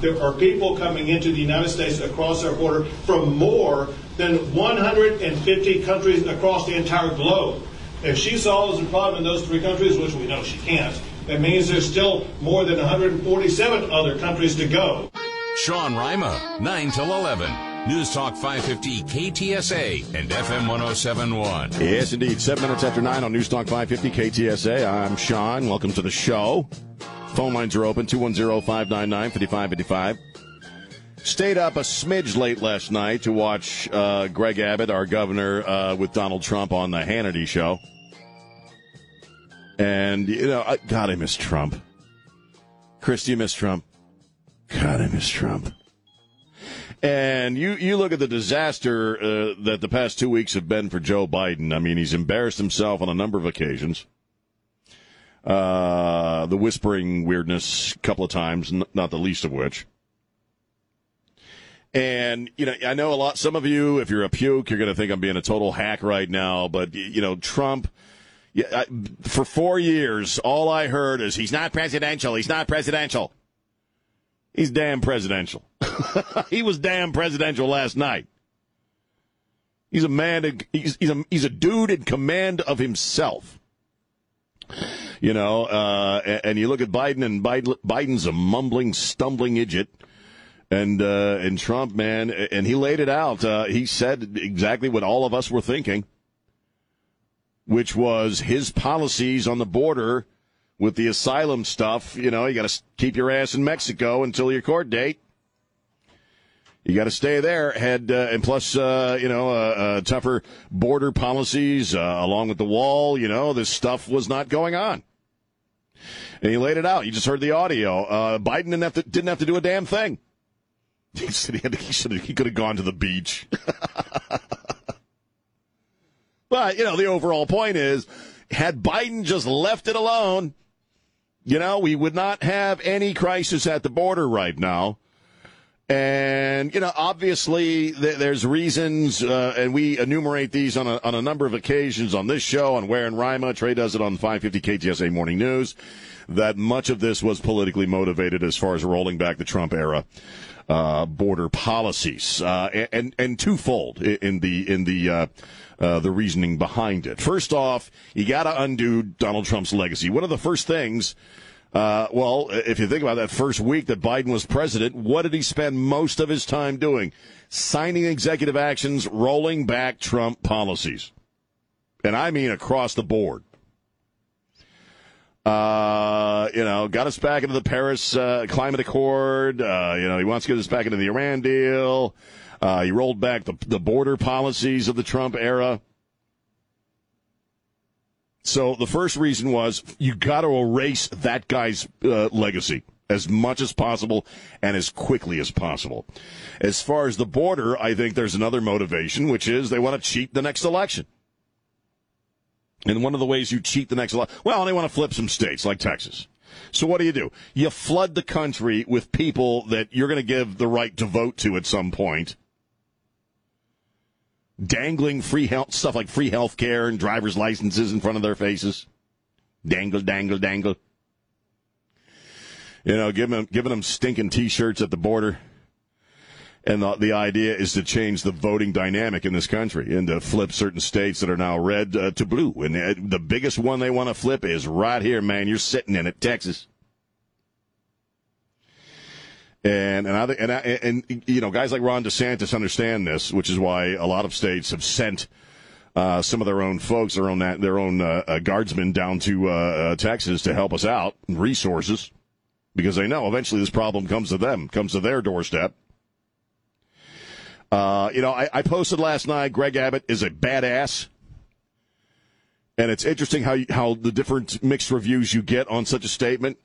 There are people coming into the United States across our border from more than 150 countries across the entire globe. If she solves the problem in those three countries, which we know she can't, that means there's still more than 147 other countries to go. Sean Rima, 9 till 11. News Talk 550 KTSA and FM 1071. Yes, indeed. Seven minutes after nine on News Talk 550 KTSA. I'm Sean. Welcome to the show. Phone lines are open 210 599 5555. Stayed up a smidge late last night to watch uh, Greg Abbott, our governor, uh, with Donald Trump on the Hannity show. And, you know, I, God, I miss Trump. Chris, do you miss Trump? God, I miss Trump. And you, you look at the disaster uh, that the past two weeks have been for Joe Biden. I mean, he's embarrassed himself on a number of occasions. Uh, the whispering weirdness a couple of times, n- not the least of which. And, you know, I know a lot, some of you, if you're a puke, you're going to think I'm being a total hack right now, but, you know, Trump, yeah, I, for four years, all I heard is he's not presidential, he's not presidential. He's damn presidential. he was damn presidential last night. He's a man. He's, he's a he's a dude in command of himself. You know, uh, and, and, you look at Biden, and Biden, Biden's a mumbling, stumbling idiot. And uh, and Trump, man, and he laid it out. Uh, he said exactly what all of us were thinking, which was his policies on the border with the asylum stuff. You know, you got to keep your ass in Mexico until your court date. You got to stay there. Had uh, and plus, uh, you know, uh, uh tougher border policies uh, along with the wall. You know, this stuff was not going on. And he laid it out. You just heard the audio. Uh, Biden didn't have to didn't have to do a damn thing. He said he, had he, he could have gone to the beach. but you know, the overall point is, had Biden just left it alone, you know, we would not have any crisis at the border right now. And, you know, obviously th- there's reasons, uh, and we enumerate these on a, on a number of occasions on this show, on Ware and Rima. Trey does it on 550 KTSA Morning News, that much of this was politically motivated as far as rolling back the Trump era. Uh, border policies, uh, and and twofold in the in the uh, uh, the reasoning behind it. First off, you got to undo Donald Trump's legacy. One of the first things, uh, well, if you think about that first week that Biden was president, what did he spend most of his time doing? Signing executive actions, rolling back Trump policies. And I mean across the board. Uh, you know, got us back into the Paris uh, Climate Accord. Uh, you know, he wants to get us back into the Iran deal. Uh, he rolled back the, the border policies of the Trump era. So the first reason was you got to erase that guy's uh, legacy as much as possible and as quickly as possible. As far as the border, I think there's another motivation, which is they want to cheat the next election. And one of the ways you cheat the next election, well, they want to flip some states like Texas. So what do you do? You flood the country with people that you're going to give the right to vote to at some point dangling free health stuff like free health care and driver's licenses in front of their faces. Dangle, dangle, dangle. You know, giving them, giving them stinking t-shirts at the border. And the, the idea is to change the voting dynamic in this country and to flip certain states that are now red uh, to blue. And uh, the biggest one they want to flip is right here, man. You're sitting in it, Texas. And and I and, I, and you know guys like Ron DeSantis understand this, which is why a lot of states have sent uh, some of their own folks, their own their own uh, uh, guardsmen down to uh, uh, Texas to help us out, resources, because they know eventually this problem comes to them, comes to their doorstep. Uh, you know, I, I, posted last night. Greg Abbott is a badass, and it's interesting how how the different mixed reviews you get on such a statement.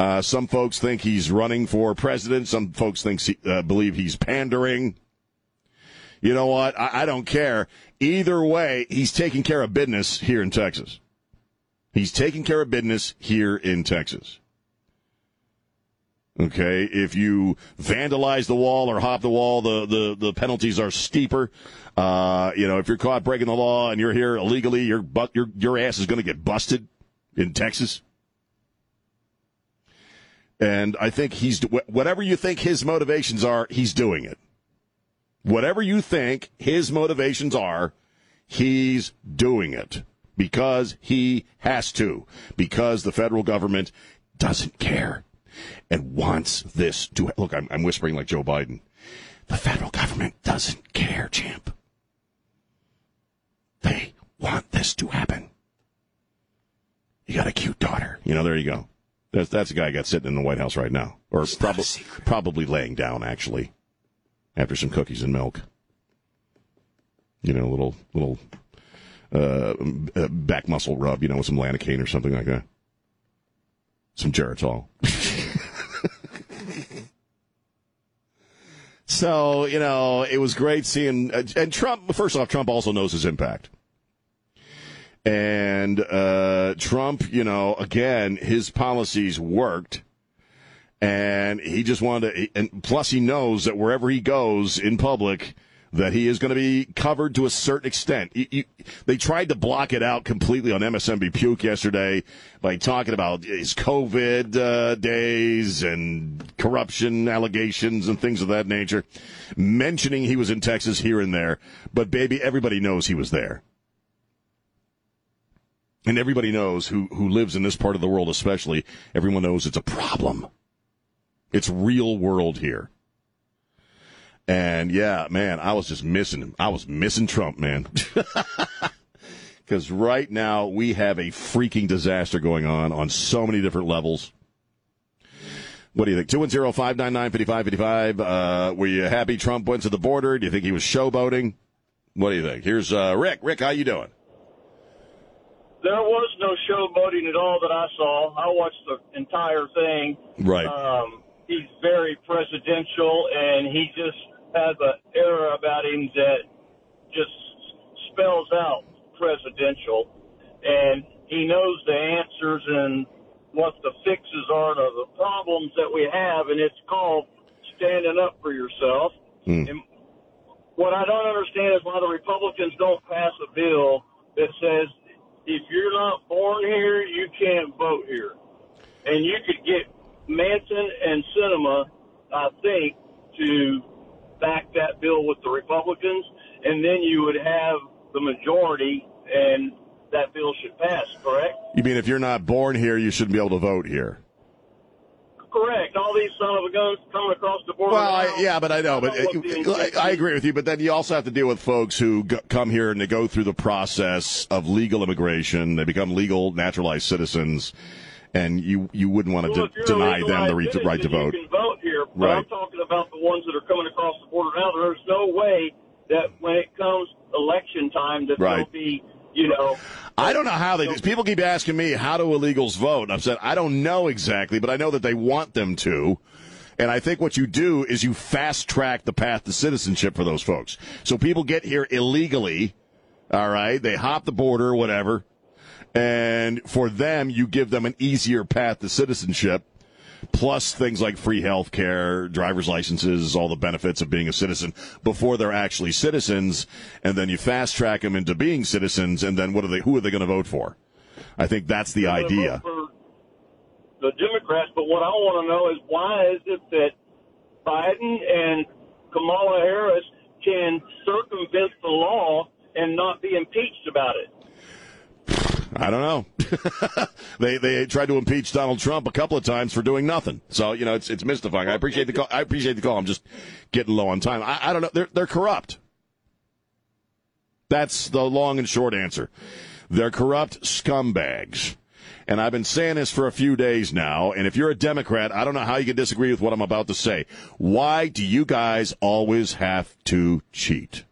Uh, some folks think he's running for president. Some folks think uh, believe he's pandering. You know what? I, I don't care. Either way, he's taking care of business here in Texas. He's taking care of business here in Texas. Okay, if you vandalize the wall or hop the wall, the, the, the penalties are steeper. Uh, you know, if you're caught breaking the law and you're here illegally, your your your ass is going to get busted in Texas. And I think he's whatever you think his motivations are, he's doing it. Whatever you think his motivations are, he's doing it because he has to, because the federal government doesn't care and wants this to look. I'm, I'm whispering like Joe Biden. The federal government doesn't care, champ. They want this to happen. You got a cute daughter. You know, there you go. That's that's a guy got sitting in the White House right now, or probably probably laying down actually, after some cookies and milk. You know, a little little uh, uh, back muscle rub, you know, with some Lanacane or something like that. Some Geritol. so, you know, it was great seeing, uh, and Trump, first off, Trump also knows his impact. And uh, Trump, you know, again, his policies worked. And he just wanted to, and plus he knows that wherever he goes in public, that he is going to be covered to a certain extent. You, you, they tried to block it out completely on MSNBC Puke yesterday by talking about his COVID uh, days and corruption allegations and things of that nature, mentioning he was in Texas here and there. But baby, everybody knows he was there. And everybody knows who, who lives in this part of the world, especially, everyone knows it's a problem. It's real world here. And yeah, man, I was just missing him. I was missing Trump, man. Because right now we have a freaking disaster going on on so many different levels. What do you think? 210 599 5555. Uh, were you happy Trump went to the border? Do you think he was showboating? What do you think? Here's uh, Rick. Rick, how you doing? There was no showboating at all that I saw. I watched the entire thing. Right. Um, he's very presidential, and he just has an air about him that just spells out presidential, and he knows the answers and what the fixes are to the problems that we have, and it's called standing up for yourself. Mm. And what I don't understand is why the Republicans don't pass a bill that says if you're not born here, you can't vote here. And you could get Manchin and Sinema, I think, to back that bill with the Republicans, and then you would have the majority, and that bill should pass. Correct? You mean if you're not born here, you shouldn't be able to vote here? Correct. All these son of a guns coming across the border. Well, I, yeah, but I know, but uh, I, I agree with you. But then you also have to deal with folks who go, come here and they go through the process of legal immigration. They become legal, naturalized citizens, and you you wouldn't want to well, de- deny them the re- right to vote. You can vote here, but Right. I'm talking about the ones that are coming across the border now. There's no way that when it comes election time that Right. there'll be, you know. I don't know how they. Do. People keep asking me how do illegals vote. And I've said I don't know exactly, but I know that they want them to. And I think what you do is you fast track the path to citizenship for those folks. So people get here illegally. All right, they hop the border, whatever, and for them, you give them an easier path to citizenship. Plus things like free health care, driver's licenses, all the benefits of being a citizen before they're actually citizens, and then you fast track them into being citizens, and then what are they? Who are they going to vote for? I think that's the idea. the Democrats, but what I want to know is why is it that Biden and Kamala Harris can circumvent the law and not be impeached about it? I don't know. they they tried to impeach Donald Trump a couple of times for doing nothing. So you know it's it's mystifying. I appreciate the call. I appreciate the call. I'm just getting low on time. I, I don't know. They're they're corrupt. That's the long and short answer. They're corrupt scumbags. And I've been saying this for a few days now. And if you're a Democrat, I don't know how you can disagree with what I'm about to say. Why do you guys always have to cheat?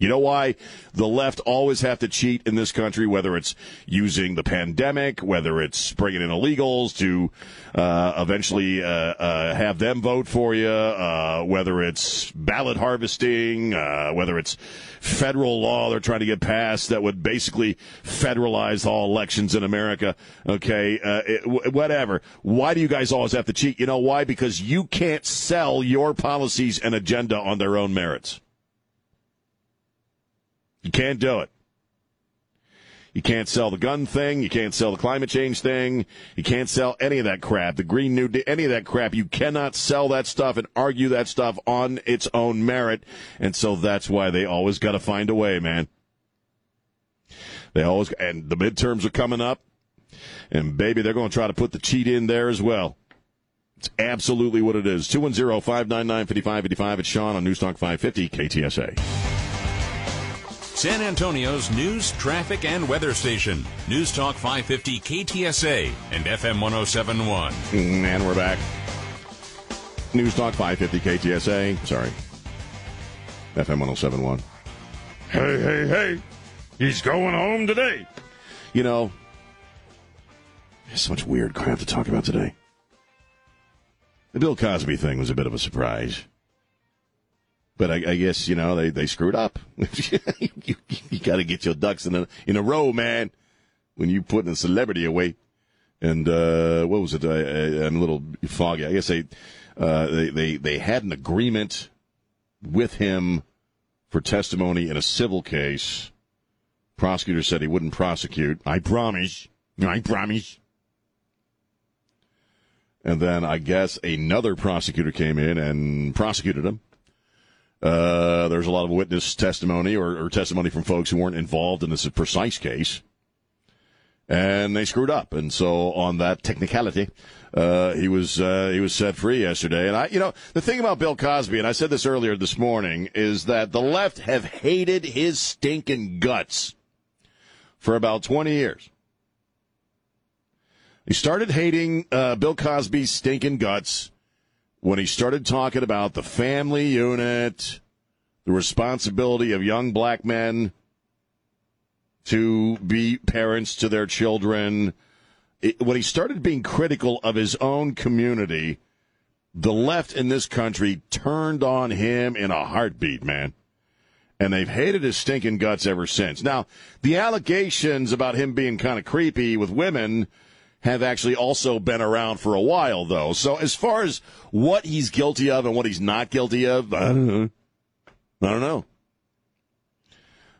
You know why the left always have to cheat in this country, whether it's using the pandemic, whether it's bringing in illegals to uh, eventually uh, uh, have them vote for you, uh, whether it's ballot harvesting, uh, whether it's federal law they're trying to get passed that would basically federalize all elections in America. Okay, uh, it, w- whatever. Why do you guys always have to cheat? You know why? Because you can't sell your policies and agenda on their own merits. You can't do it. You can't sell the gun thing. You can't sell the climate change thing. You can't sell any of that crap. The Green New Deal, any of that crap. You cannot sell that stuff and argue that stuff on its own merit. And so that's why they always got to find a way, man. They always, and the midterms are coming up. And baby, they're going to try to put the cheat in there as well. It's absolutely what it is. 210 599 5585. It's Sean on Newstalk 550 KTSA. San Antonio's news, traffic, and weather station. News Talk 550 KTSA and FM 1071. And we're back. News Talk 550 KTSA. Sorry. FM 1071. Hey, hey, hey. He's going home today. You know, there's so much weird crap to talk about today. The Bill Cosby thing was a bit of a surprise. But I, I guess, you know, they, they screwed up. you you, got to get your ducks in a, in a row, man, when you putting a celebrity away. And uh, what was it? I, am a little foggy. I guess they, uh, they, they, they had an agreement with him for testimony in a civil case. Prosecutor said he wouldn't prosecute. I promise. I promise. And then I guess another prosecutor came in and prosecuted him. Uh, there's a lot of witness testimony or, or, testimony from folks who weren't involved in this precise case. And they screwed up. And so on that technicality, uh, he was, uh, he was set free yesterday. And I, you know, the thing about Bill Cosby, and I said this earlier this morning, is that the left have hated his stinking guts for about 20 years. He started hating uh, Bill Cosby's stinking guts when he started talking about the family unit, the responsibility of young black men to be parents to their children. It, when he started being critical of his own community, the left in this country turned on him in a heartbeat, man. And they've hated his stinking guts ever since. Now, the allegations about him being kind of creepy with women have actually also been around for a while, though. So as far as what he's guilty of and what he's not guilty of, I don't know. I don't know.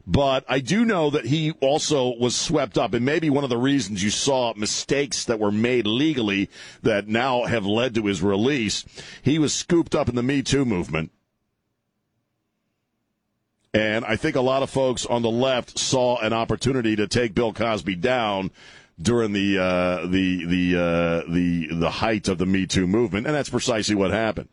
But I do know that he also was swept up, and maybe one of the reasons you saw mistakes that were made legally that now have led to his release. He was scooped up in the Me Too movement. And I think a lot of folks on the left saw an opportunity to take Bill Cosby down during the uh, the the uh, the the height of the Me Too movement, and that's precisely what happened.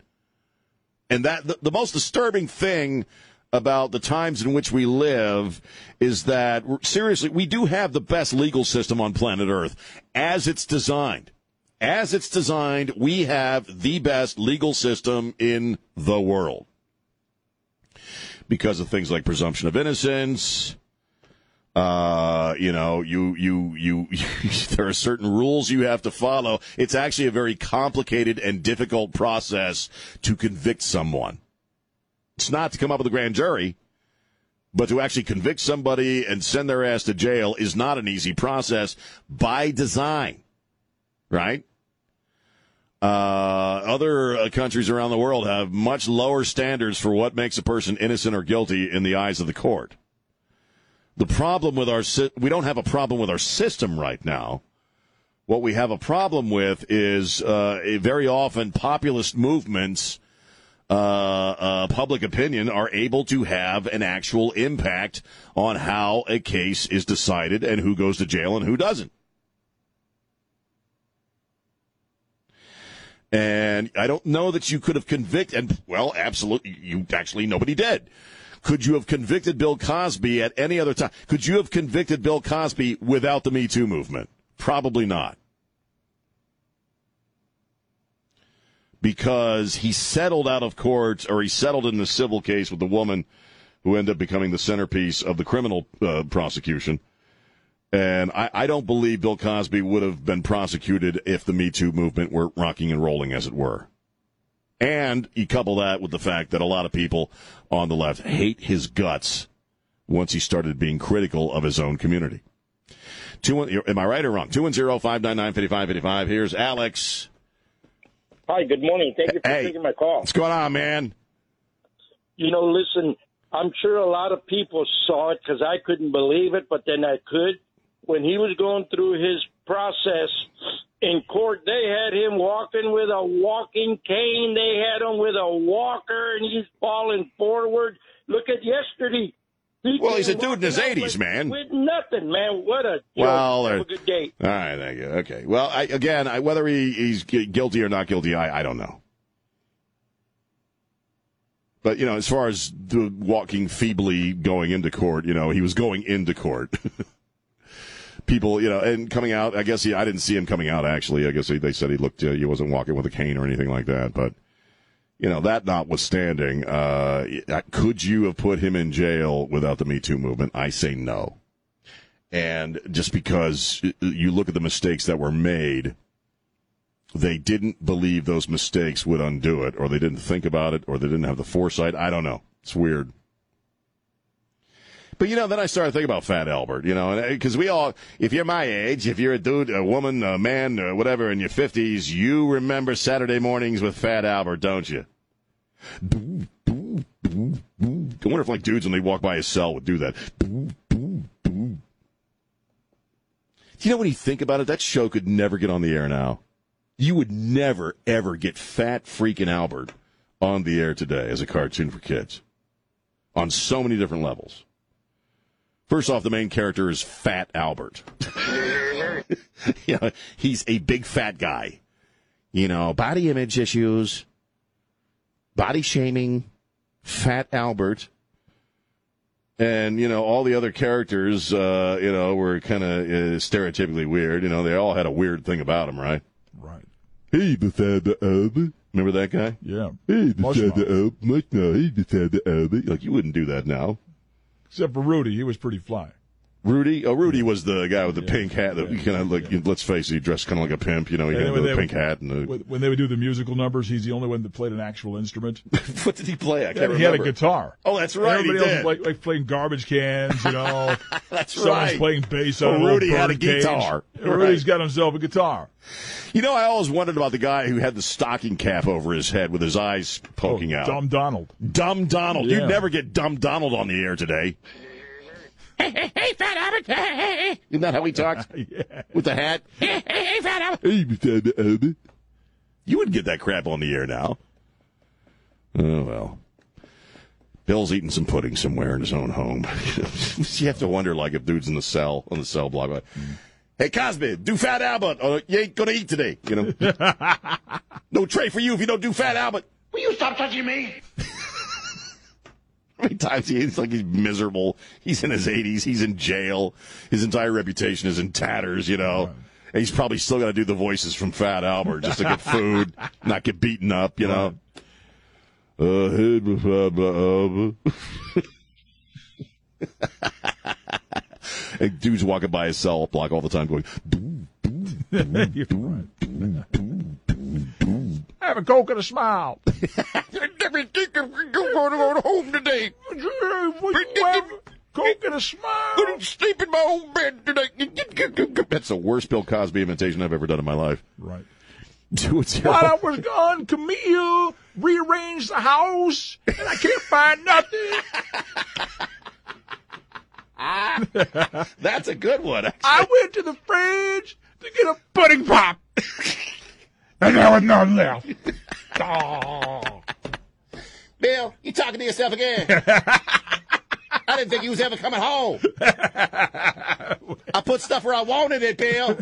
And that the, the most disturbing thing about the times in which we live is that seriously we do have the best legal system on planet Earth as it's designed. As it's designed, we have the best legal system in the world because of things like presumption of innocence uh, you know, you, you, you, there are certain rules you have to follow. It's actually a very complicated and difficult process to convict someone. It's not to come up with a grand jury, but to actually convict somebody and send their ass to jail is not an easy process by design, right? Uh, other uh, countries around the world have much lower standards for what makes a person innocent or guilty in the eyes of the court. The problem with our we don't have a problem with our system right now. What we have a problem with is uh, very often populist movements, uh, uh, public opinion, are able to have an actual impact on how a case is decided and who goes to jail and who doesn't. And I don't know that you could have convicted, and well, absolutely, you actually nobody did. Could you have convicted Bill Cosby at any other time? Could you have convicted Bill Cosby without the Me Too movement? Probably not. Because he settled out of court, or he settled in the civil case with the woman who ended up becoming the centerpiece of the criminal uh, prosecution. And I, I, don't believe Bill Cosby would have been prosecuted if the Me Too movement were rocking and rolling, as it were. And you couple that with the fact that a lot of people on the left hate his guts once he started being critical of his own community. Two, am I right or wrong? 210 599 5555. Here's Alex. Hi, good morning. Thank you for hey, taking my call. What's going on, man? You know, listen, I'm sure a lot of people saw it because I couldn't believe it, but then I could. when he was going through his process in court, they had him walking with a walking cane. They had him with a walker, and he's falling forward. Look at yesterday. He Well, he's a dude in his 80s, man. With nothing, man. What a joke. Well, Have a uh, good day. All right, thank you. Okay. Well, I, again, I, whether he, he's guilty or not guilty, I, I don't know. But you know, as far as the walking feebly going into court, you know, he was going into court. People, you know, and coming out. I guess he. I didn't see him coming out. Actually, I guess they, they said he looked. Uh, he wasn't walking with a cane or anything like that. But you know, that notwithstanding, uh, could you have put him in jail without the Me Too movement? I say no. And just because you look at the mistakes that were made, they didn't believe those mistakes would undo it, or they didn't think about it, or they didn't have the foresight. I don't know. It's weird. But you know, then I started thinking about Fat Albert. You know, because uh, we all, if you're my age, if you're a dude, a woman, a man, or whatever in your fifties, you remember Saturday mornings with Fat Albert, don't you? I wonder if like dudes when they walk by his cell would do that. Do you know, when you think about it, that show could never get on the air now. You would never, ever get Fat Freaking Albert on the air today as a cartoon for kids on so many different levels. First off, the main character is Fat Albert. you know, he's a big fat guy. You know, body image issues, body shaming, Fat Albert. And you know all the other characters uh, you know were kind of uh, stereotypically weird. You know they all had a weird thing about them right? Right. hey the fat albert. Remember that guy? Yeah. hey the fat albert. Much no hey the fat albert. Like you wouldn't do that now Except for Rudy, he was pretty fly. Rudy oh Rudy was the guy with the pink hat that kind of like let's face it he dressed kind of like a pimp you know he And had the they- pink hat and the, When they would do the musical numbers, he's the only one that played an actual instrument. what did he play I can't remember. he had a guitar. oh that's right he Everybody else was like, like playing garbage cans, you know. that's Someone's right playing bass Oh, on a little Rudy had a guitar. Rudy's Right. got himself a guitar. you know I always wondered about the guy who had the stocking cap over his head with his eyes poking oh, out Dumb Donald. Dumb Donald. Yeah. You'd never get Dumb Donald on the air today. Hey, hey, hey, Fat Albert. Hey, hey, hey. Isn't that how he talks? yeah. With the hat? Hey, hey, hey, Fat Albert. Hey, Fat Albert. You wouldn't get that crap on the air now. Oh, well. Bill's eating some pudding somewhere in his own home. you have to wonder, like, if dude's in the cell, on the cell block. Like, hey, Cosby, do Fat Albert, or you ain't going to eat today, you know? no tray for you if you don't do Fat Albert. Will you stop touching me? How many times he's like he's miserable. He's in his 80s. He's in jail. His entire reputation is in tatters, you know. And he's probably still got to do the voices from Fat Albert just to get food, not get beaten up, you know. Uh, hey, Fat Albert. and dudes walking by his cell block all the time going, You're right. Have a coke and a smile. going to go to home today. coke and a smile. sleep in my own bed today. That's the worst Bill Cosby imitation I've ever done in my life. Right. Do it While I was gone, Camille rearranged the house, and I can't find nothing. That's a good one. I went to the fridge to get a pudding pop, and there was none left. Oh. Bill, you talking to yourself again? I didn't think you was ever coming home. I put stuff where I wanted it, Bill.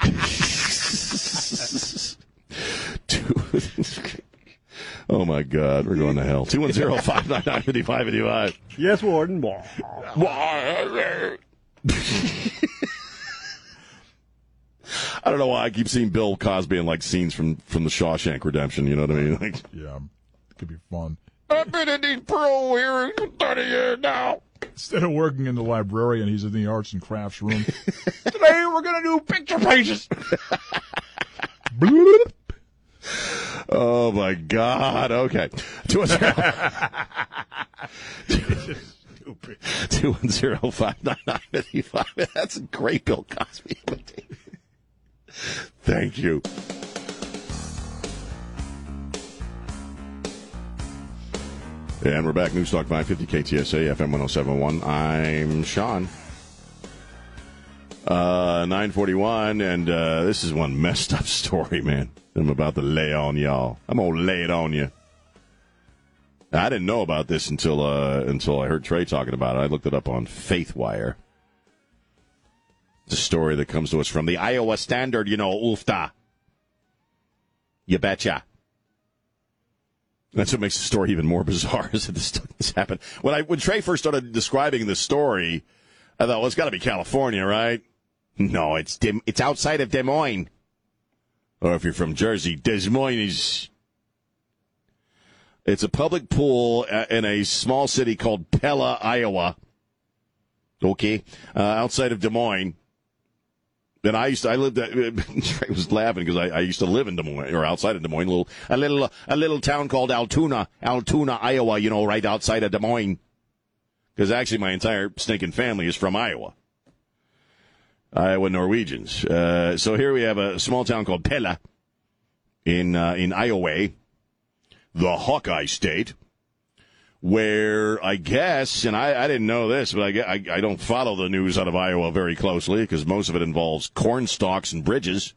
oh my God, we're going to hell. 210 599 5585. Yes, Warden. I don't know why I keep seeing Bill Cosby in like scenes from from the Shawshank Redemption. You know what I mean? Like, Yeah, it could be fun. I've been in these pro here for thirty years now. Instead of working in the librarian, he's in the arts and crafts room. Today we're gonna do picture pages. Bloop. Oh my God! Okay, one fifty five. That's a great Bill Cosby. Thank you. And we're back. News Talk 550 KTSA FM 1071. I'm Sean. Uh, 941, and uh, this is one messed up story, man. I'm about to lay on y'all. I'm gonna lay it on you. I didn't know about this until uh, until I heard Trey talking about it. I looked it up on FaithWire. A story that comes to us from the Iowa Standard, you know, oofta. You betcha. That's what makes the story even more bizarre is that this, this happened. When I when Trey first started describing the story, I thought, well, it's got to be California, right? No, it's it's outside of Des Moines. Or if you're from Jersey, Des Moines is. It's a public pool uh, in a small city called Pella, Iowa. Okay, uh, outside of Des Moines. And I used to, I lived at, Trey was laughing because I, I used to live in Des Moines or outside of Des Moines, a little, a little, a little town called Altoona, Altoona, Iowa, you know, right outside of Des Moines. Because actually my entire stinking family is from Iowa. Iowa Norwegians. Uh, so here we have a small town called Pella in, uh, in Iowa, the Hawkeye state where I guess, and I, I didn't know this, but I, I, I don't follow the news out of Iowa very closely because most of it involves corn stalks and bridges.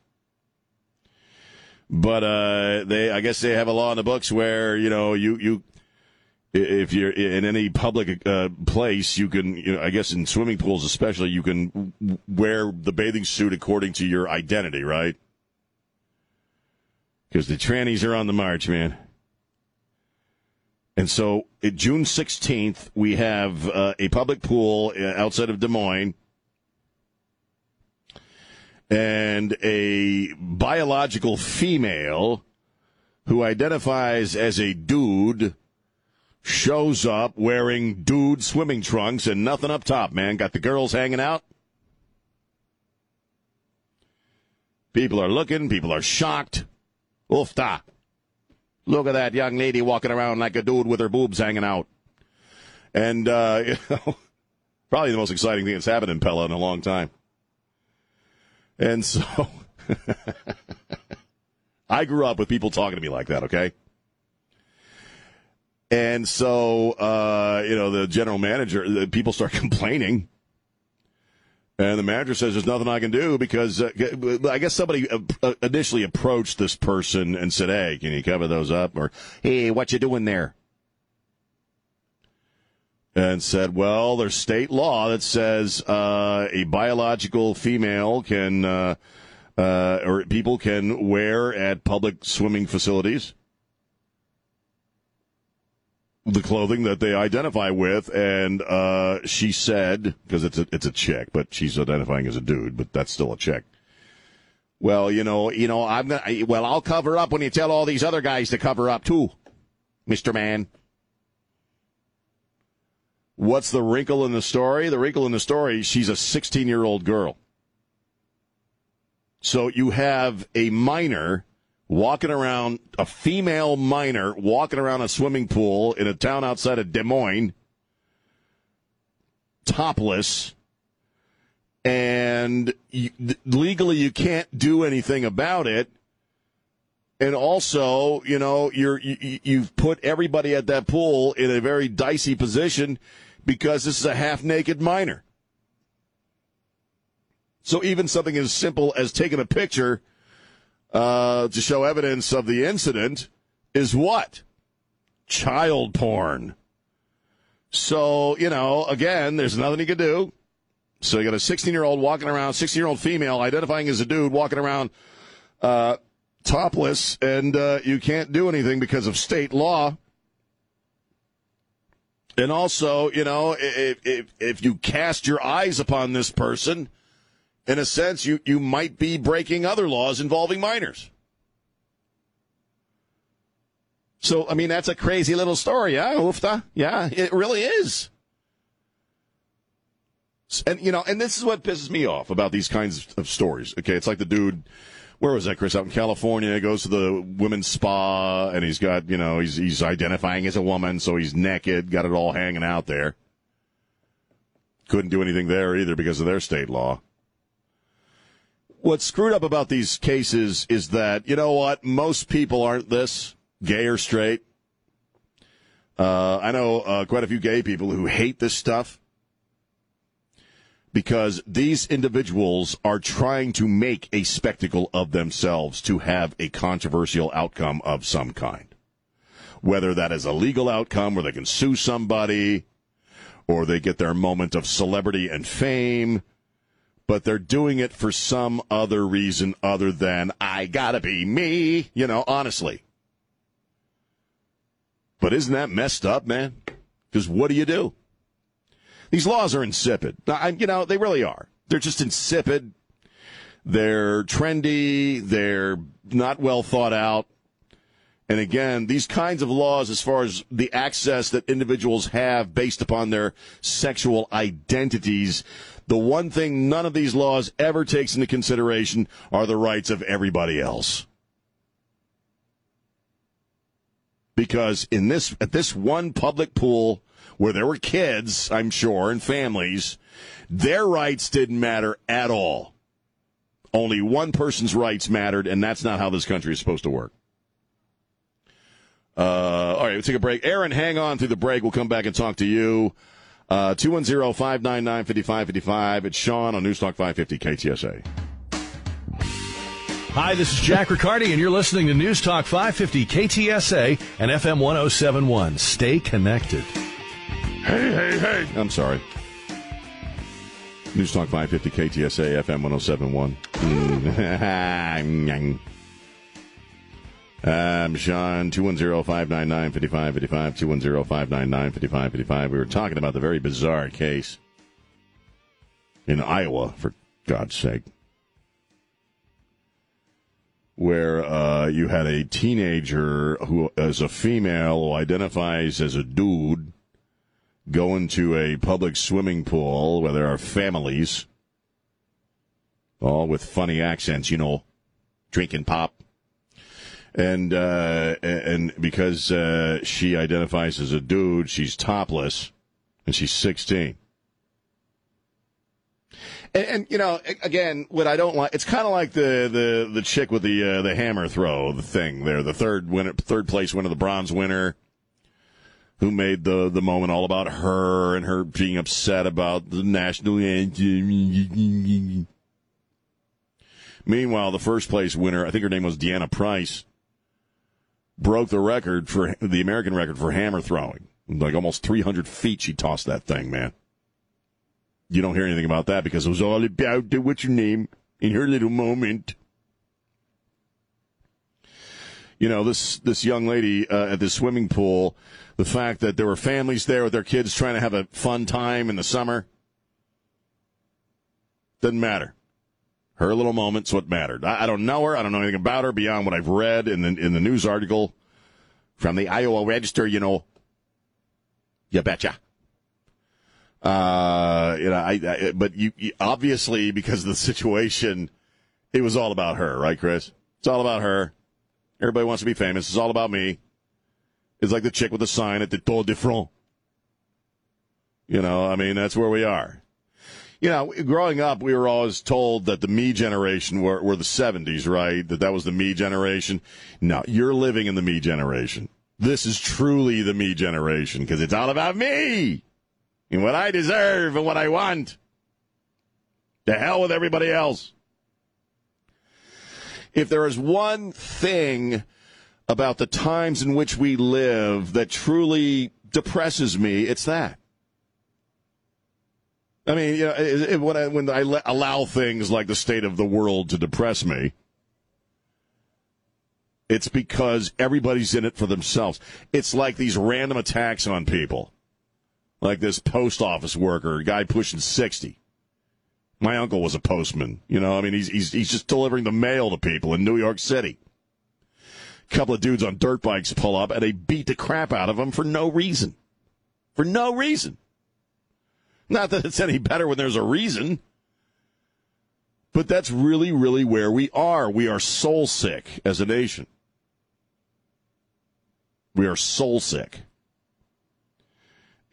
But uh, they, I guess they have a law in the books where you know you you if you're in any public uh, place, you can, you know, I guess in swimming pools especially, you can wear the bathing suit according to your identity, right? Because the trannies are on the march, man. And so, June 16th, we have uh, a public pool uh, outside of Des Moines. And a biological female who identifies as a dude shows up wearing dude swimming trunks and nothing up top, man. Got the girls hanging out. People are looking, people are shocked. Oofta. Look at that young lady walking around like a dude with her boobs hanging out. And, uh, you know, probably the most exciting thing that's happened in Pella in a long time. And so, I grew up with people talking to me like that, okay? And so, uh, you know, the general manager, the people start complaining. And the manager says, "There's nothing I can do because uh, I guess somebody uh, initially approached this person and said, "Hey, can you cover those up?" Or, "Hey, what you doing there?" And said, "Well, there's state law that says uh, a biological female can uh, uh, or people can wear at public swimming facilities." The clothing that they identify with, and uh, she said because it's a it's a chick, but she's identifying as a dude, but that's still a chick. Well, you know, you know, I'm gonna. Well, I'll cover up when you tell all these other guys to cover up too, Mister Man. What's the wrinkle in the story? The wrinkle in the story: she's a 16 year old girl. So you have a minor walking around, a female minor walking around a swimming pool in a town outside of Des Moines, topless, and you, legally you can't do anything about it. And also, you know, you're you, you've put everybody at that pool in a very dicey position because this is a half-naked minor. So even something as simple as taking a picture uh, to show evidence of the incident is what? Child porn. So, you know, again, there's nothing you can do. So you got a 16 year old walking around, 16 year old female identifying as a dude walking around uh, topless, and uh, you can't do anything because of state law. And also, you know, if, if, if you cast your eyes upon this person, in a sense, you, you might be breaking other laws involving minors. So, I mean, that's a crazy little story, yeah, Ufta? Yeah, it really is. And, you know, and this is what pisses me off about these kinds of stories. Okay, it's like the dude, where was that, Chris? Out in California, goes to the women's spa, and he's got, you know, he's, he's identifying as a woman, so he's naked, got it all hanging out there. Couldn't do anything there either because of their state law what's screwed up about these cases is that you know what most people aren't this gay or straight Uh, I know uh, quite a few gay people who hate this stuff because these individuals are trying to make a spectacle of themselves to have a controversial outcome of some kind. Whether that is a legal outcome where they can sue somebody or they get their moment of celebrity and fame, but they're doing it for some other reason other than I gotta be me, you know, honestly. But isn't that messed up, man? Because what do you do? These laws are insipid. I, you know, they really are. They're just insipid. They're trendy. They're not well thought out. And again, these kinds of laws, as far as the access that individuals have based upon their sexual identities, the one thing none of these laws ever takes into consideration are the rights of everybody else. Because in this, at this one public pool where there were kids, I'm sure, and families, their rights didn't matter at all. Only one person's rights mattered, and that's not how this country is supposed to work. Uh, all right, we'll take a break. Aaron, hang on through the break. We'll come back and talk to you. Uh, 210 599 5555. It's Sean on Newstalk 550 KTSA. Hi, this is Jack Riccardi, and you're listening to News Talk 550 KTSA and FM 1071. Stay connected. Hey, hey, hey. I'm sorry. News Talk 550 KTSA FM 1071. I'm Sean, 210-599-5555, 210-599-5555. We were talking about the very bizarre case in Iowa, for God's sake, where uh, you had a teenager who is a female who identifies as a dude go into a public swimming pool where there are families, all with funny accents, you know, drinking pop. And uh, and because uh, she identifies as a dude, she's topless, and she's sixteen. And, and you know, again, what I don't like, it's kind of like the, the, the chick with the uh, the hammer throw, the thing there, the third winner, third place winner, the bronze winner who made the the moment all about her and her being upset about the national anthem. Meanwhile, the first place winner, I think her name was Deanna Price, broke the record for the American record for hammer throwing. Like almost 300 feet, she tossed that thing, man. You don't hear anything about that because it was all about the, what's your name in her little moment. You know, this this young lady uh, at the swimming pool the fact that there were families there with their kids trying to have a fun time in the summer. Doesn't matter. Her little moment's what mattered. I, I, don't know her. I don't know anything about her beyond what I've read in the in the news article from the Iowa Register. You know, you betcha. Uh, you know, I, I but you, you obviously because of the situation, it was all about her, right, Chris? It's all about her. Everybody wants to be famous. It's all about me It's like the chick with the sign at the Tour de France. You know, I mean, that's where we are. You know, growing up, we were always told that the me generation were, were the 70s, right? That that was the me generation. No, you're living in the me generation. This is truly the me generation because it's all about me and what I deserve and what I want. To hell with everybody else. If there is one thing about the times in which we live that truly depresses me, it's that. I mean, you know, when I, when I allow things like the state of the world to depress me, it's because everybody's in it for themselves. It's like these random attacks on people, like this post office worker, guy pushing sixty. My uncle was a postman. You know, I mean, he's he's he's just delivering the mail to people in New York City A couple of dudes on dirt bikes pull up and they beat the crap out of them for no reason. For no reason. Not that it's any better when there's a reason. But that's really, really where we are. We are soul sick as a nation. We are soul sick.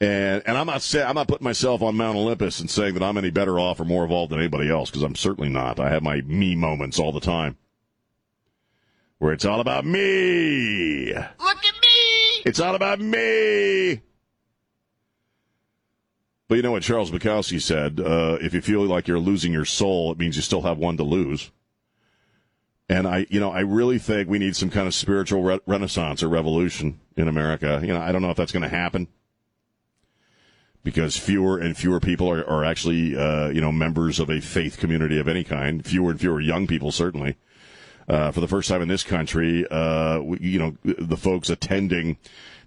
And and I'm not saying I'm not putting myself on Mount Olympus and saying that I'm any better off or more evolved than anybody else because I'm certainly not. I have my me moments all the time where it's all about me. Look at me! It's all about me. But you know what Charles Bukowski said? Uh, if you feel like you're losing your soul, it means you still have one to lose. And I, you know, I really think we need some kind of spiritual re- renaissance or revolution in America. You know, I don't know if that's going to happen because fewer and fewer people are, are actually, uh, you know, members of a faith community of any kind. Fewer and fewer young people, certainly. Uh, for the first time in this country, uh, you know, the folks attending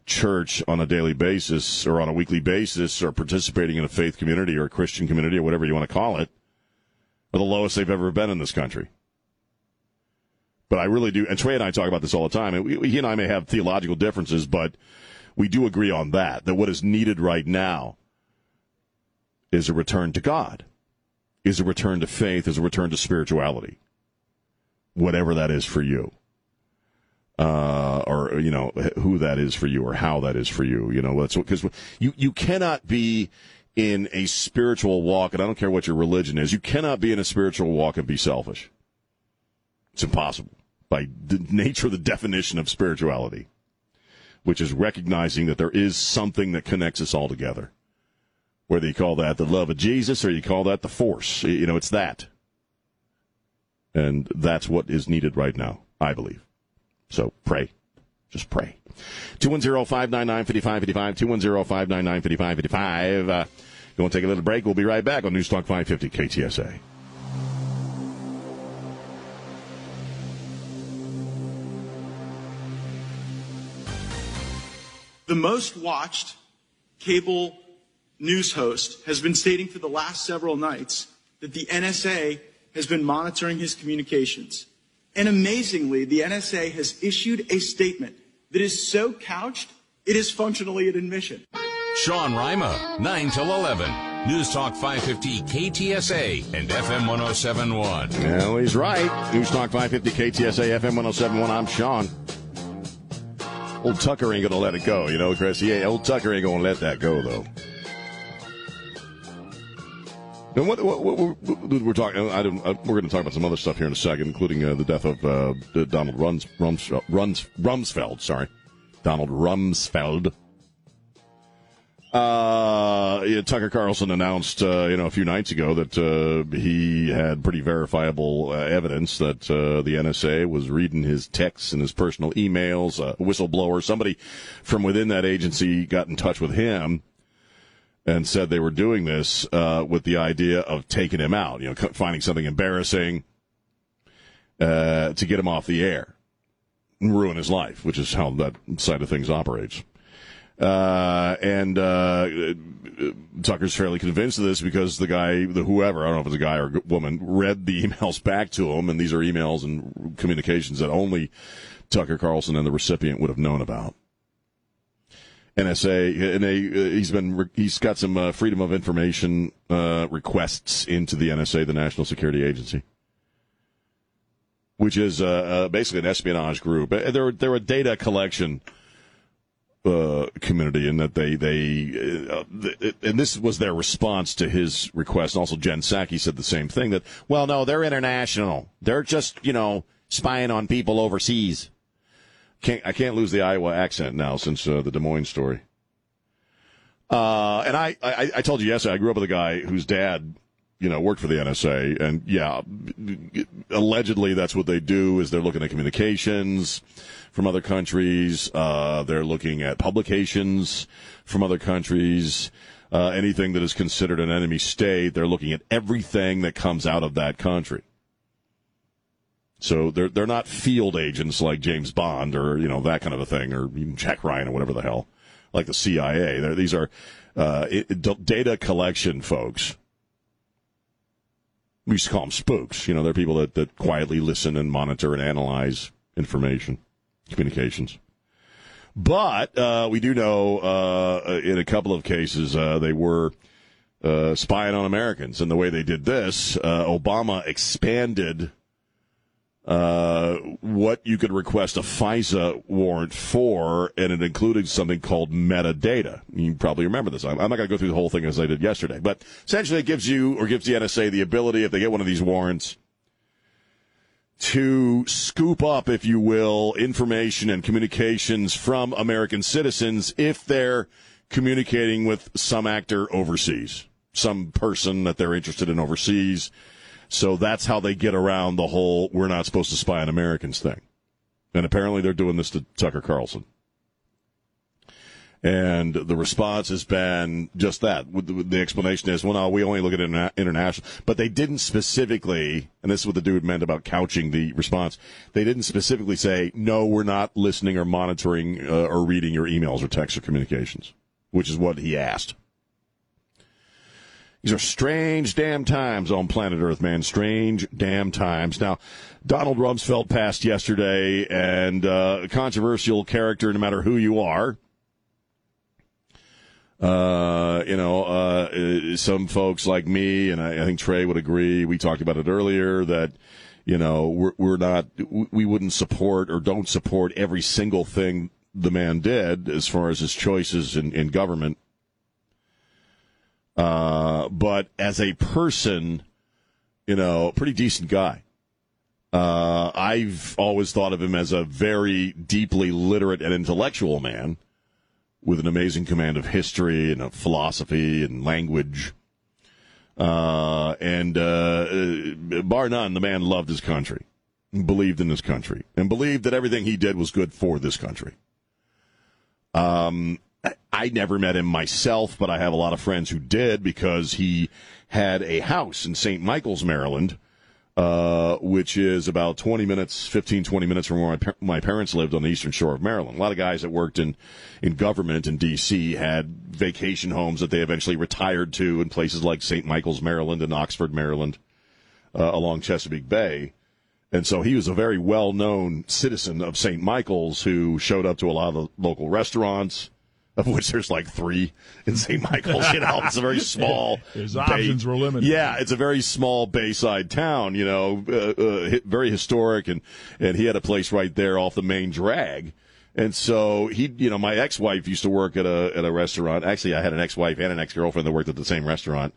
church on a daily basis or on a weekly basis or participating in a faith community or a Christian community or whatever you want to call it are the lowest they've ever been in this country. But I really do, and Trey and I talk about this all the time, and we, he and I may have theological differences, but we do agree on that, that what is needed right now is a return to God, is a return to faith, is a return to spirituality, whatever that is for you uh, or you know who that is for you or how that is for you. You know, that's because you you cannot be in a spiritual walk, and I don't care what your religion is, you cannot be in a spiritual walk and be selfish. It's impossible by the nature of the definition of spirituality, which is recognizing that there is something that connects us all together. Whether you call that the love of Jesus or you call that the force, you know, it's that. And that's what is needed right now, I believe. So pray. Just pray. 210-599-5555, 210-599-5555. Uh, want to take a little break? We'll be right back on News Talk 550 KTSA. The most watched cable news host has been stating for the last several nights that the NSA has been monitoring his communications. And amazingly, the NSA has issued a statement that is so couched, it is functionally an admission. Sean Rima, 9 till 11. News Talk 550 KTSA and FM 1071. Well, he's right. News Talk 550 KTSA, FM 1071. I'm Sean. Old Tucker ain't going to let it go, you know, Chris? Yeah, old Tucker ain't going to let that go, though. And what, what, what, what we're talking, I don't, uh, we're going to talk about some other stuff here in a second, including uh, the death of uh, Donald Rums, Rumsfeld. Sorry, Donald Rumsfeld. Uh, yeah, Tucker Carlson announced, uh, you know, a few nights ago that uh, he had pretty verifiable uh, evidence that uh, the NSA was reading his texts and his personal emails. A whistleblower, somebody from within that agency, got in touch with him and said they were doing this uh, with the idea of taking him out, you know, finding something embarrassing uh, to get him off the air and ruin his life, which is how that side of things operates. Uh, and uh, Tucker's fairly convinced of this because the guy, the whoever, I don't know if it's a guy or a woman, read the emails back to him, and these are emails and communications that only Tucker Carlson and the recipient would have known about. NSA, and they, uh, he's been he's got some uh, freedom of information uh, requests into the NSA, the National Security Agency, which is uh, uh, basically an espionage group. They're they're a data collection uh, community, in that they they and this was their response to his request. And also, Jen Psaki said the same thing that well, no, they're international. They're just you know spying on people overseas. Can't, I can't lose the Iowa accent now since uh, the Des Moines story. Uh, and I, I, I told you yesterday, I grew up with a guy whose dad, you know, worked for the NSA, and yeah, allegedly that's what they do is they're looking at communications from other countries. Uh, they're looking at publications from other countries. Uh, anything that is considered an enemy state, they're looking at everything that comes out of that country. So they're they're not field agents like James Bond or you know that kind of a thing or even Jack Ryan or whatever the hell, like the CIA. They're, these are uh, it, data collection folks. We used to call them spooks. You know, they're people that, that quietly listen and monitor and analyze information, communications. But uh, we do know uh, in a couple of cases uh, they were uh, spying on Americans, and the way they did this, uh, Obama expanded uh, what you could request a FISA warrant for, and it included something called metadata. You probably remember this. I'm, I'm not going to go through the whole thing as I did yesterday, but essentially it gives you or gives the NSA the ability, if they get one of these warrants, to scoop up, if you will, information and communications from American citizens if they're communicating with some actor overseas, some person that they're interested in overseas. So that's how they get around the whole we're not supposed to spy on Americans thing. And apparently they're doing this to Tucker Carlson. And the response has been just that. The explanation is, well, no, we only look at interna- international. But they didn't specifically, and this is what the dude meant about couching the response. They didn't specifically say, no, we're not listening or monitoring uh, or reading your emails or texts or communications, which is what he asked. These are strange damn times on planet Earth, man. Strange damn times. Now, Donald Rumsfeld passed yesterday, and uh, a controversial character, no matter who you are. Uh, you know, uh, some folks like me, and I, I think Trey would agree. We talked about it earlier that, you know, we're, we're not, we wouldn't support or don't support every single thing the man did as far as his choices in, in government. Uh, but as a person, you know, pretty decent guy. Uh, I've always thought of him as a very deeply literate and intellectual man with an amazing command of history and of philosophy and language. Uh, and uh, bar none, the man loved his country, believed in his country, and believed that everything he did was good for this country. Um, I never met him myself, but I have a lot of friends who did because he had a house in St. Michael's, Maryland, uh, which is about 20 minutes, 15, 20 minutes from where my, my parents lived on the eastern shore of Maryland. A lot of guys that worked in, in government in D.C. had vacation homes that they eventually retired to in places like St. Michael's, Maryland and Oxford, Maryland, uh, along Chesapeake Bay. And so he was a very well known citizen of St. Michael's who showed up to a lot of the local restaurants, of which there's like three in St. Michael's. You know, it's a very small. His options were limited. Yeah, it's a very small Bayside town. You know, uh, uh, very historic, and and he had a place right there off the main drag. And so he, you know, my ex-wife used to work at a at a restaurant. Actually, I had an ex-wife and an ex-girlfriend that worked at the same restaurant.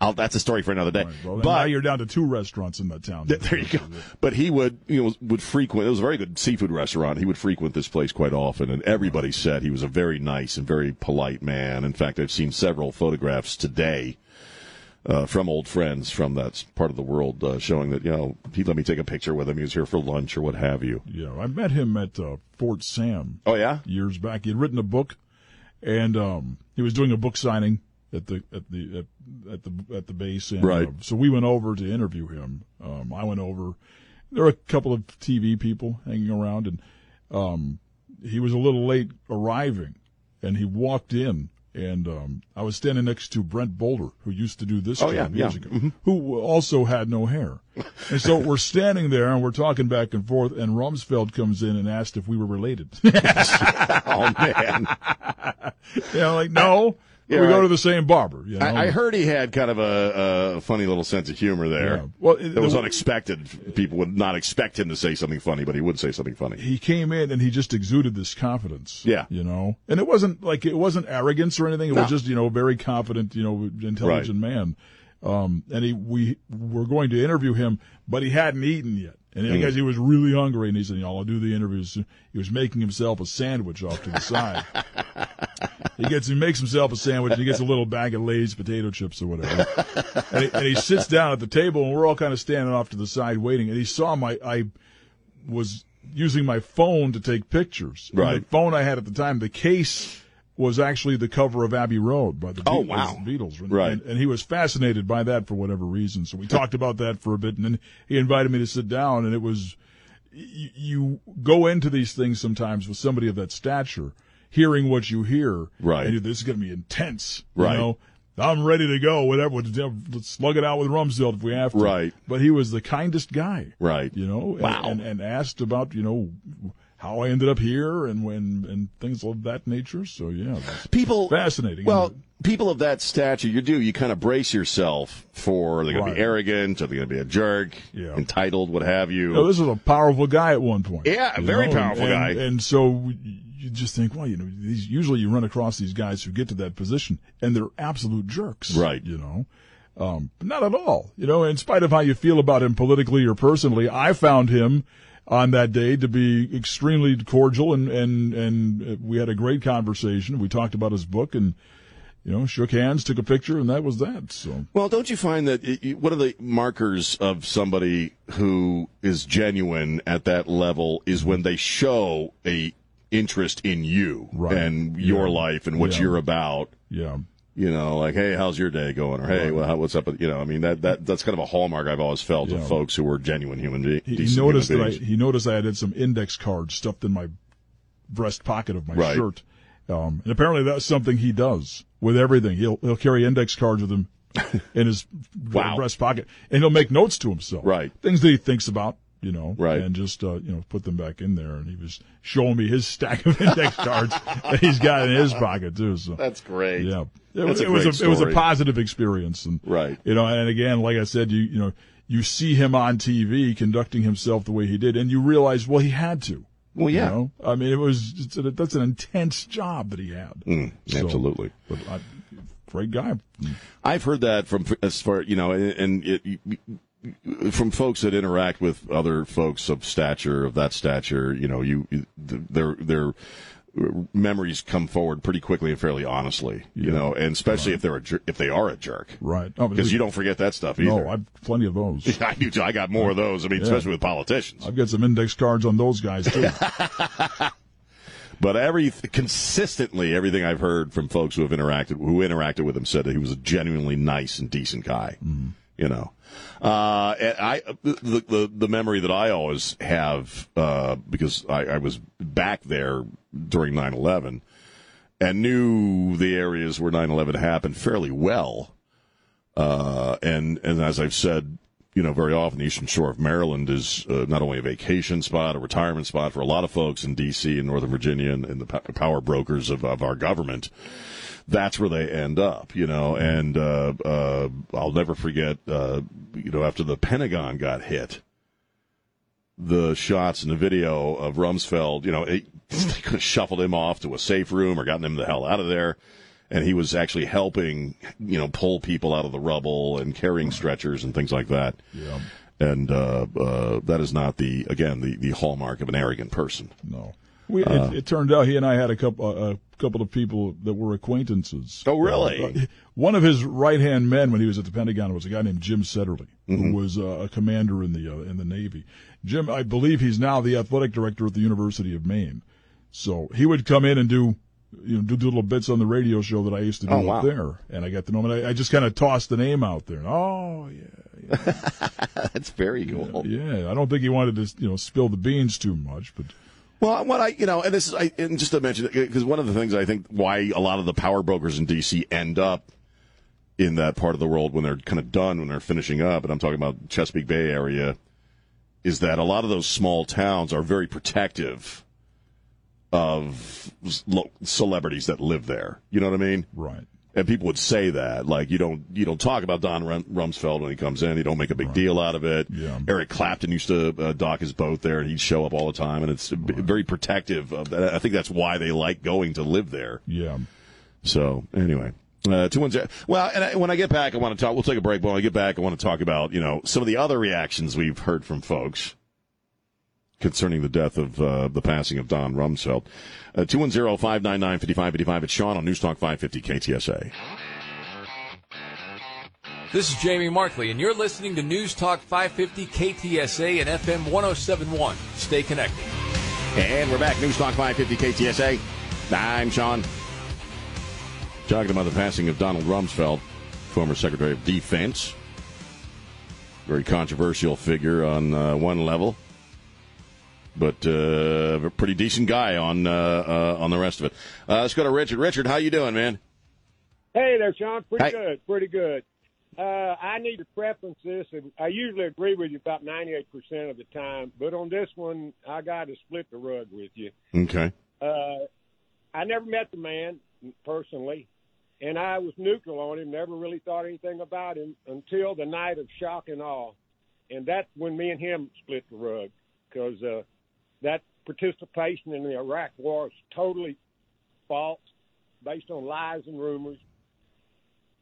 I'll, that's a story for another day. Right, well, but now you're down to two restaurants in that town. there you go. But he would, you know, would frequent. It was a very good seafood restaurant. He would frequent this place quite often, and everybody said he was a very nice and very polite man. In fact, I've seen several photographs today uh, from old friends from that part of the world uh, showing that you know he let me take a picture with him. He was here for lunch or what have you. Yeah, I met him at uh, Fort Sam. Oh yeah, years back. He had written a book, and um, he was doing a book signing at the at the at, at the at the base. And, right. Uh, so we went over to interview him. Um, I went over. There were a couple of TV people hanging around, and um, he was a little late arriving, and he walked in. And um, I was standing next to Brent Boulder, who used to do this oh, job yeah, years yeah. ago, mm-hmm. who also had no hair. And so we're standing there and we're talking back and forth, and Rumsfeld comes in and asked if we were related. oh man, yeah, like no, Yeah, we right. go to the same barber. You know? I, I heard he had kind of a, a funny little sense of humor there. Yeah. Well, it- was the- unexpected. People would not expect him to say something funny, but he would say something funny. he came in and he just exuded this confidence. Yeah. You know, and it wasn't like it wasn't arrogance or anything. It No. was just you know a very confident, you know, intelligent man. Um, and he we were going to interview him, but he hadn't eaten yet. And. I guess he was really hungry, and he said, "You know, I'll do the interviews." He was making himself a sandwich off to the side. he gets, he makes himself a sandwich. And he gets a little bag of Lay's potato chips or whatever, and, he, and he sits down at the table, and we're all kind of standing off to the side waiting. And he saw my, I was using my phone to take pictures. And Right. the phone I had at the time, the case was actually the cover of Abbey Road by the Beatles. Oh, Beatles. wow. Beatles. And, Right. And, and he was fascinated by that for whatever reason. So we talked about that for a bit, and then he invited me to sit down, and it was you, you go into these things sometimes with somebody of that stature, hearing what you hear, Right. And you- this is going to be intense, you Right. know. I'm ready to go. Whatever. Let's slug it out with Rumsfeld if we have to. Right. But he was the kindest guy. Right. You know. Wow. And, and asked about you know how I ended up here and when and things of that nature. So yeah, People fascinating. Well, people of that stature, you do you kind of brace yourself for they're going to be arrogant, are they're going to be a jerk, Yeah. entitled, what have you. You know, this was a powerful guy at one point. Yeah, a very know, powerful and, guy. And so you just think, well, you know, these, usually you run across these guys who get to that position and they're absolute jerks. Right. You know, Um, not at all. You know, in spite of how you feel about him politically or personally, I found him on that day to be extremely cordial and, and, and uh, we had a great conversation. We talked about his book and, you know, shook hands, took a picture, and that was that. So, Well, don't you find that it, one of the markers of somebody who is genuine at that level is when they show a interest in you Right. and your Yeah. life and what Yeah. you're about. yeah. You know, like, hey, how's your day going? Or hey, well, how, what's up? with-" You know, I mean, that, that that's kind of a hallmark I've always felt Yeah. of folks who were genuine human beings. He, he noticed that I, he noticed I had some index cards stuffed in my breast pocket of my Right. shirt. Um, and apparently that's something he does with everything. He'll he'll carry index cards with him in his Wow. breast pocket, and he'll make notes to himself. Right. things that he thinks about, you know, Right. and just uh, you know put them back in there. And he was showing me his stack of index cards that he's got in his pocket too. So That's great. yeah, it, That's was a it was a, it was a positive experience, and Right. you know, and again, like I said, you you know, you see him on TV conducting himself the way he did, and you realize, well, he had to. Well, yeah. You know? I mean, it was it's a, that's an intense job that he had. Mm, So, absolutely. but I, great guy. I've heard that from as far you know, and it, from folks that interact with other folks of stature of that stature. You know, you their their memories come forward pretty quickly and fairly honestly. You know, and especially if they're a jer- if they are a jerk, Right. Oh, Because you don't forget that stuff either. No, I've plenty of those. I do too. I got more of those. I mean, especially with politicians. I've got some index cards on those guys too. But every consistently, everything I've heard from folks who have interacted who interacted with him said that he was a genuinely nice and decent guy. Mm. You know, uh, I the, the the memory that I always have uh, because I, I was back there during 9-11 and knew the areas where 9-11 happened fairly well. Uh, and and as I've said, you know, very often the Eastern Shore of Maryland is uh, not only a vacation spot, a retirement spot for a lot of folks in D.C. and Northern Virginia and, and the po- power brokers of, of our government. That's where they end up, you know. And uh, uh, I'll never forget, uh, you know, after the Pentagon got hit, the shots in the video of Rumsfeld, you know, it, they could have shuffled him off to a safe room or gotten him the hell out of there. And he was actually helping, you know, pull people out of the rubble and carrying stretchers and things like that. yeah. And uh, uh, that is not the again the, the hallmark of an arrogant person. No. We, Uh. it, it turned out he and I had a couple a couple of people that were acquaintances. Oh, really? Uh, one of his right hand men when he was at the Pentagon was a guy named Jim Setterly, Mm-hmm. who was uh, a commander in the uh, in the Navy. Jim, I believe he's now the athletic director at the University of Maine. So he would come in and do you know do, little bits on the radio show that I used to do Oh, up there, and I got to know him. I, I just kind of tossed the name out there. Oh yeah, That's very cool. yeah. I don't think he wanted to you know spill the beans too much, but. Well, what I, you know, and this is, I, and just to mention, because one of the things I think why a lot of the power brokers in D.C. end up in that part of the world when they're kind of done, when they're finishing up, and I'm talking about Chesapeake Bay area, is that a lot of those small towns are very protective of celebrities that live there. You know what I mean? Right. And people would say that, like you don't you don't talk about Don Rumsfeld when he comes in. You don't make a big deal out of it. Yeah. Eric Clapton used to uh, dock his boat there, and he'd show up all the time, and it's b- very protective of that. I think that's why they like going to live there. Yeah. So anyway, uh, two one zero. Well, and I, when I get back, I want to talk. We'll take a break. But when I get back, I want to talk about you know some of the other reactions we've heard from folks concerning the death of uh, the passing of Don Rumsfeld. Uh, Two one zero five nine nine fifty five fifty five. It's Sean on News Talk five fifty KTSA. This is Jamie Markley, and you're listening to News Talk 550 KTSA and FM 1071. Stay connected. And we're back. News Talk 550 KTSA. I'm Sean. Talking about the passing of Donald Rumsfeld, former Secretary of Defense. Very controversial figure on uh, one level, but uh, a pretty decent guy on uh, uh, on the rest of it. Uh, let's go to Richard. Richard, how you doing, man? Hey there, Sean. Pretty Hey. good. Pretty good. Uh, I need to preference this. and I usually agree with you about 98% of the time, but on this one, I got to split the rug with you. Okay. Uh, I never met the man personally, and I was neutral on him, never really thought anything about him until the night of shock and awe. And that's when me and him split the rug because uh, that participation in the Iraq war is totally false, based on lies and rumors.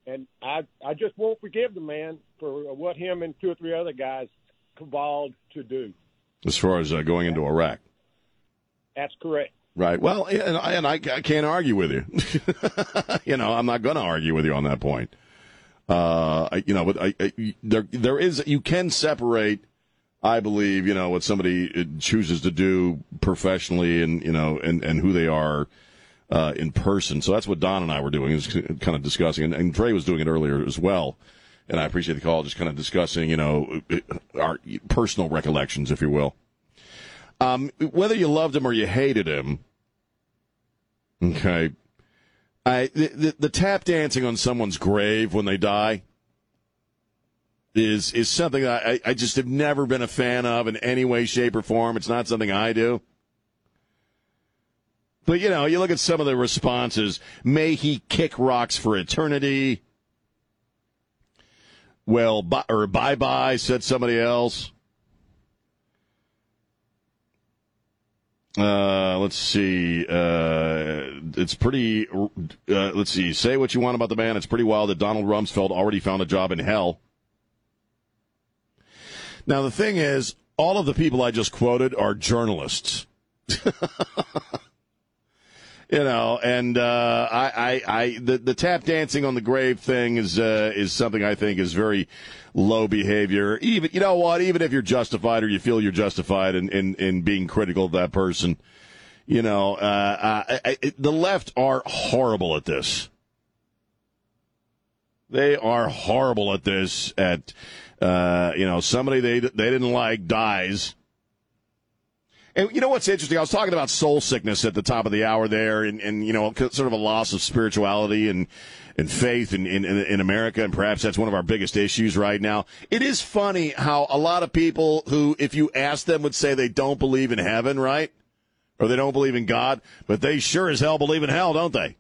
and I I just won't forgive the man for what him and two or three other guys cabaled to do. As far as uh, going into Iraq. That's correct. Right. Well, and, I, and I, I can't argue with you. you know, I'm not going to argue with you on that point. Uh, I, you know, but I, I, there, there is, you can separate, I believe, you know, what somebody uh, chooses to do professionally and, you know, and, and who they are, uh, in person. So that's what Don and I were doing, is kind of discussing, and, and Trey was doing it earlier as well. And I appreciate the call, just kind of discussing, you know, our personal recollections, if you will. Um, whether you loved him or you hated him, okay, I the, the, the tap dancing on someone's grave when they die is is something I, I just have never been a fan of in any way, shape, or form. It's not something I do. But you know, you look at some of the responses. May he kick rocks for eternity. Well, bye, or bye bye, said somebody else. Uh, let's see. Uh, it's pretty. Uh, let's see. Say what you want about the man. It's pretty wild that Donald Rumsfeld already found a job in hell. Now the thing is, all of the people I just quoted are journalists. you know, and uh, I, I, I, the, the tap dancing on the grave thing is uh, is something I think is very low behavior. Even you know what, even if you're justified or you feel you're justified in in, in being critical of that person, you know, uh, I, I, the left are horrible at this. They are horrible at this. At uh, you know, somebody they they didn't like dies and you know what's interesting? I was talking about soul sickness at the top of the hour there, and, and you know, sort of a loss of spirituality and and faith in, in in America, and perhaps that's one of our biggest issues right now. It is funny how a lot of people who, if you ask them, would say they don't believe in heaven, right? Or they don't believe in God, but they sure as hell believe in hell, don't they?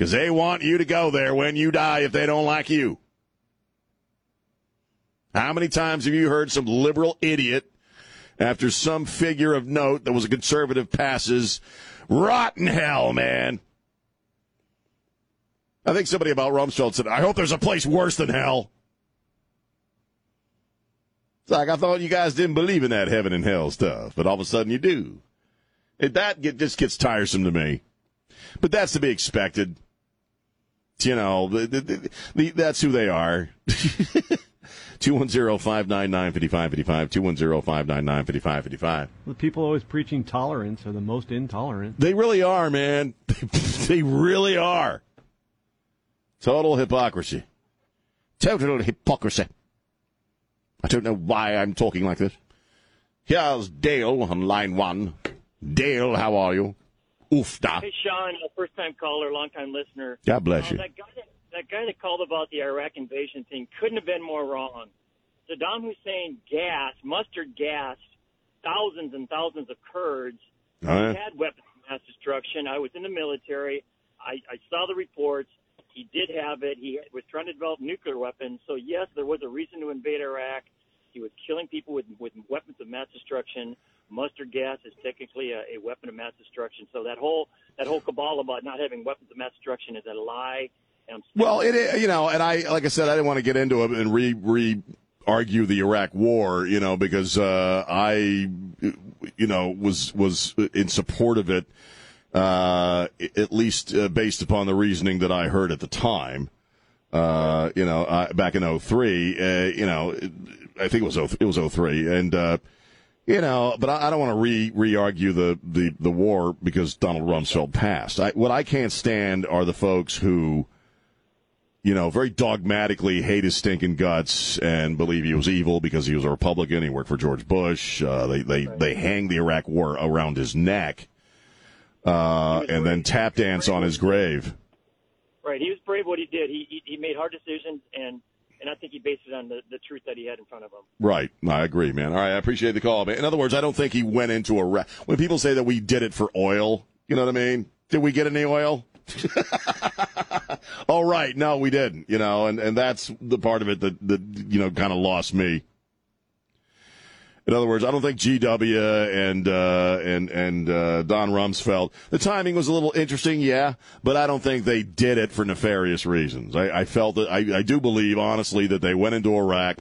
Because they want you to go there when you die if they don't like you. How many times have you heard some liberal idiot after some figure of note that was a conservative passes. Rotten hell, man. I think somebody about Rumsfeld said, I hope there's a place worse than hell. It's like, I thought you guys didn't believe in that heaven and hell stuff, but all of a sudden you do. It, that get, just gets tiresome to me. But that's to be expected. You know, the, the, the, that's who they are. 210-599-5555, 210-599-5555. The people always preaching tolerance are the most intolerant. They really are, man. they really are. Total hypocrisy. Total hypocrisy. I don't know why I'm talking like this. Here's Dale on line one. Dale, how are you? Oofda. Hey, Sean, first time caller, long time listener. God bless uh, you. That guy that that guy that called about the Iraq invasion thing couldn't have been more wrong. Saddam Hussein gas, mustard gas, thousands and thousands of Kurds. Yeah. He had weapons of mass destruction. I was in the military. I, I saw the reports. He did have it. He was trying to develop nuclear weapons. So yes, there was a reason to invade Iraq. He was killing people with with weapons of mass destruction. Mustard gas is technically a, a weapon of mass destruction. So that whole that whole cabal about not having weapons of mass destruction is a lie. Well, it you know, and I like I said, I didn't want to get into it and re re argue the Iraq War, you know, because uh, I, you know, was was in support of it, uh, at least uh, based upon the reasoning that I heard at the time. Uh, you know, uh, back in 03, uh, you know, I think it was 03, it was 03, and uh, you know, but I, I don't want to re re argue the, the the war because Donald Rumsfeld passed. I, what I can't stand are the folks who you know, very dogmatically hate his stinking guts and believe he was evil because he was a Republican. He worked for George Bush. Uh, they they they hang the Iraq War around his neck, uh, and then tap dance on his grave. Right, he was brave what he did. He he, he made hard decisions, and and I think he based it on the, the truth that he had in front of him. Right, I agree, man. All right, I appreciate the call, man. In other words, I don't think he went into a. When people say that we did it for oil, you know what I mean? Did we get any oil? All right. no, we didn't. You know, and and that's the part of it that that you know kind of lost me. In other words, I don't think GW and uh, and and uh, Don Rumsfeld. The timing was a little interesting, yeah, but I don't think they did it for nefarious reasons. I, I felt that I, I do believe honestly that they went into Iraq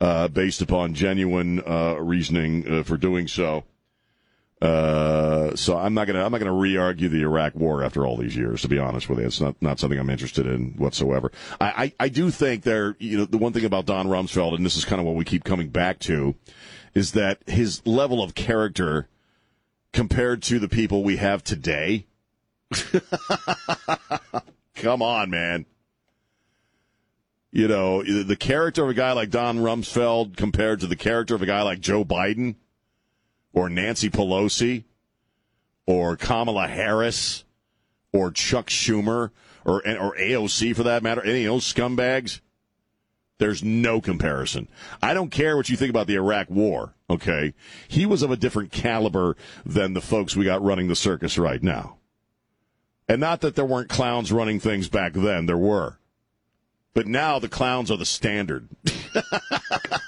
uh, based upon genuine uh, reasoning uh, for doing so. Uh, so I'm not gonna I'm not gonna re-argue the Iraq War after all these years. To be honest with you, it's not not something I'm interested in whatsoever. I I, I do think there you know the one thing about Don Rumsfeld, and this is kind of what we keep coming back to, is that his level of character compared to the people we have today. Come on, man. You know, the character of a guy like Don Rumsfeld compared to the character of a guy like Joe Biden or Nancy Pelosi or Kamala Harris or Chuck Schumer or or AOC for that matter, any of those scumbags. There's no comparison. I don't care what you think about the Iraq War, okay? He was of a different caliber than the folks we got running the circus right now. And not that there weren't clowns running things back then, there were. But now the clowns are the standard.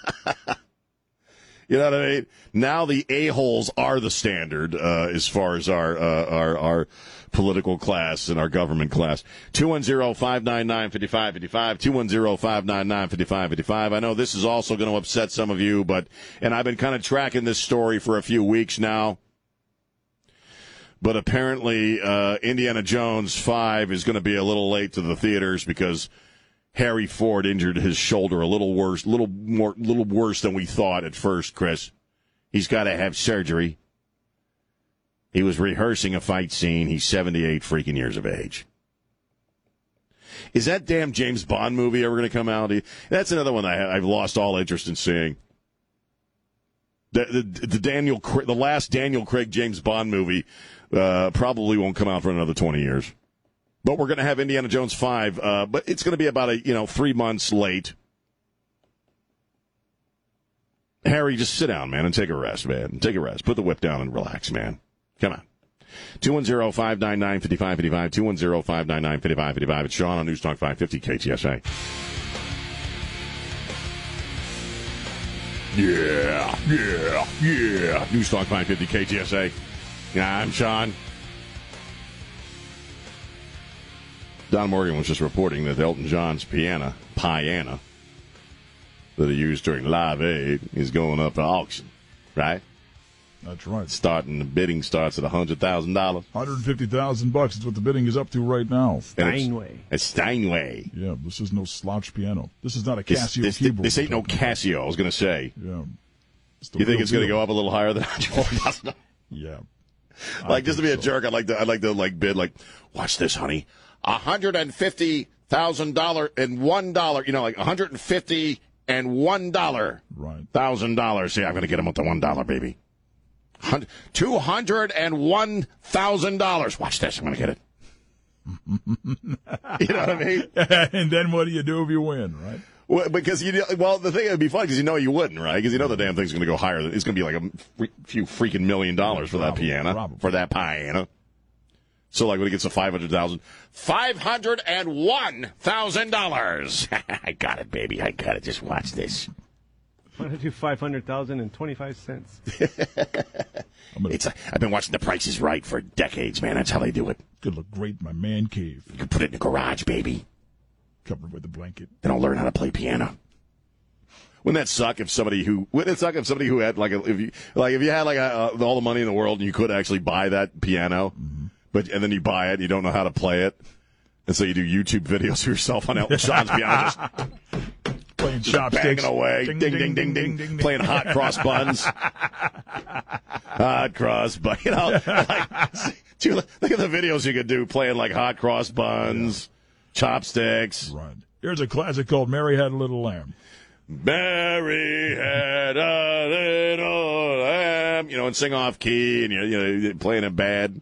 You know what I mean? Now the a holes are the standard uh, as far as our, uh, our our political class and our government class. 210-599-5555, 210-599-5555. I know this is also going to upset some of you, but and I've been kind of tracking this story for a few weeks now. But apparently, uh, Indiana Jones 5 is going to be a little late to the theaters because Harry Ford injured his shoulder a little worse, little more, little worse than we thought at first. Chris, he's got to have surgery. He was rehearsing a fight scene. He's seventy-eight freaking years of age. Is that damn James Bond movie ever going to come out? That's another one I, have lost all interest in seeing. The, the, the Daniel, the last Daniel Craig James Bond movie, uh, probably won't come out for another twenty years. But we're going to have Indiana Jones 5, uh, but it's going to be about a, you know, three months late. Harry, just sit down, man, and take a rest, man. Take a rest. Put the whip down and relax, man. Come on. 210-599-5555, 210-599-5555. It's Sean on News Talk 550 KTSA. Yeah, yeah, yeah. News Talk 550 KTSA. Yeah, I'm Sean. Don Morgan was just reporting that Elton John's piano, piano, that he used during Live Aid is going up for auction, right? That's right. Starting the bidding starts at hundred thousand dollars. Hundred fifty thousand bucks is what the bidding is up to right now. Steinway. It's Steinway. Yeah, this is no slouch piano. This is not a Casio this, this, keyboard. This ain't no Casio. I was going to say. Yeah. You think it's going to go up a little higher than hundred oh, Yeah. like just to be a jerk, I'd like to. I'd like to like bid like, watch this, honey hundred and fifty thousand dollar and one dollar. You know, like hundred and fifty and one dollar. Right. Thousand dollars. See, I'm going to get him with the one dollar, baby. Two hundred and one thousand dollars. Watch this. I'm going to get it. you know what I mean? and then what do you do if you win, right? Well, because you well, the thing would be fun because you know you wouldn't, right? Because you know the damn thing's going to go higher. It's going to be like a few freaking million dollars for probably, that piano, probably. for that piano. So, like, when he gets to five hundred thousand, five hundred and one thousand dollars. I got it, baby. I got it. Just watch this. I'm gonna do five hundred thousand and twenty-five cents? it's. A, I've been watching The Price Is Right for decades, man. That's how they do it. Could look great in my man cave. You can put it in the garage, baby. Covered with a blanket. Then I'll learn how to play piano. Wouldn't that suck if somebody who wouldn't it suck if somebody who had like a, if you like if you had like a, uh, all the money in the world and you could actually buy that piano, mm-hmm. But and then you buy it and you don't know how to play it, and so you do YouTube videos of yourself on Elton John's piano, just playing chopsticks, banging away, ding ding ding ding, ding, ding playing hot cross buns, hot cross bun. You know, like, dude, look at the videos you could do playing like hot cross buns, chopsticks. Right. Here's a classic called "Mary Had a Little Lamb." Mary had a little lamb, you know, and sing off key, and you know playing it bad,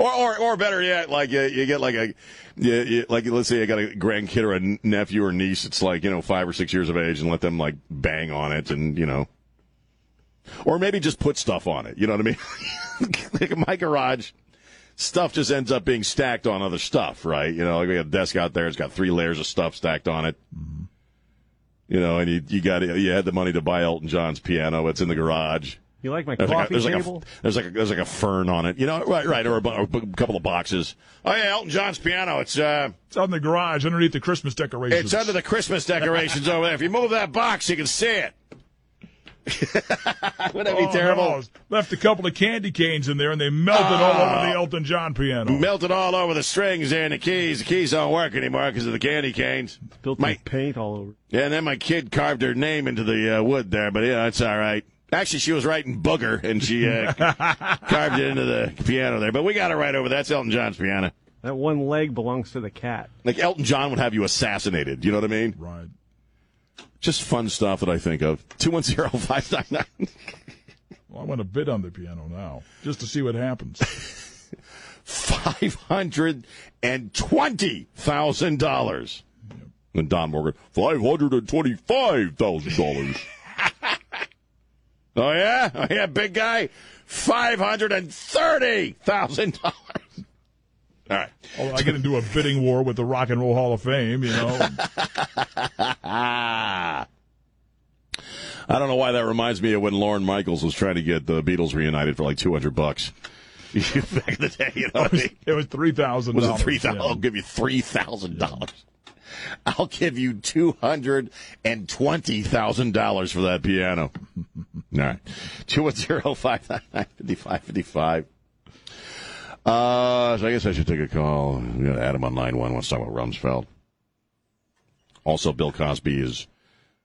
or or or better yet, like you, you get like a, you, you, like let's say you got a grandkid or a nephew or niece, it's like you know five or six years of age, and let them like bang on it, and you know, or maybe just put stuff on it. You know what I mean? like in my garage, stuff just ends up being stacked on other stuff, right? You know, like we got a desk out there, it's got three layers of stuff stacked on it. Mm-hmm. You know, and you you got you had the money to buy Elton John's piano. It's in the garage. You like my There's like, a, coffee there's, like table? a, there's like a there's like a fern on it, you know, right, right, or a, or a couple of boxes. Oh yeah, Elton John's piano. It's uh, It's out in the garage underneath the Christmas decorations. it's under the Christmas decorations over there. If you move that box, you can see it. Wouldn't that be Oh, terrible? no. Left a couple of candy canes in there, and they melted all over Oh. the Elton John piano. Melted all over the strings there and the keys. The keys don't work anymore because of the candy canes. Built My- paint all over. Yeah, and then my kid carved her name into the uh, wood there, but yeah, it's all right. Actually, she was writing booger, and she uh, carved it into the piano there. But we got it right over. That's Elton John's piano. That one leg belongs to the cat. Like Elton John would have you assassinated. You know what I mean? Right. Just fun stuff that I think of. Two one zero five nine nine. Well, I want to bid on the piano now, just to see what happens. Five hundred and twenty thousand dollars. And Don Morgan, five hundred and twenty-five thousand dollars. Oh yeah, oh yeah, big guy, five hundred and thirty thousand dollars. All right. Although I get into a bidding war with the Rock and Roll Hall of Fame, you know. I don't know why that reminds me of when Lorne Michaels was trying to get the Beatles reunited for like two hundred bucks. Back in the day, you know what I mean? it was three thousand. Was it three thousand? I'll give you three thousand dollars. I'll give you two hundred and twenty thousand dollars for that piano. All right, two one zero five nine nine fifty five fifty five. Uh, so I guess I should take a call. We got Adam on line one. Let's talk about Rumsfeld. Also, Bill Cosby is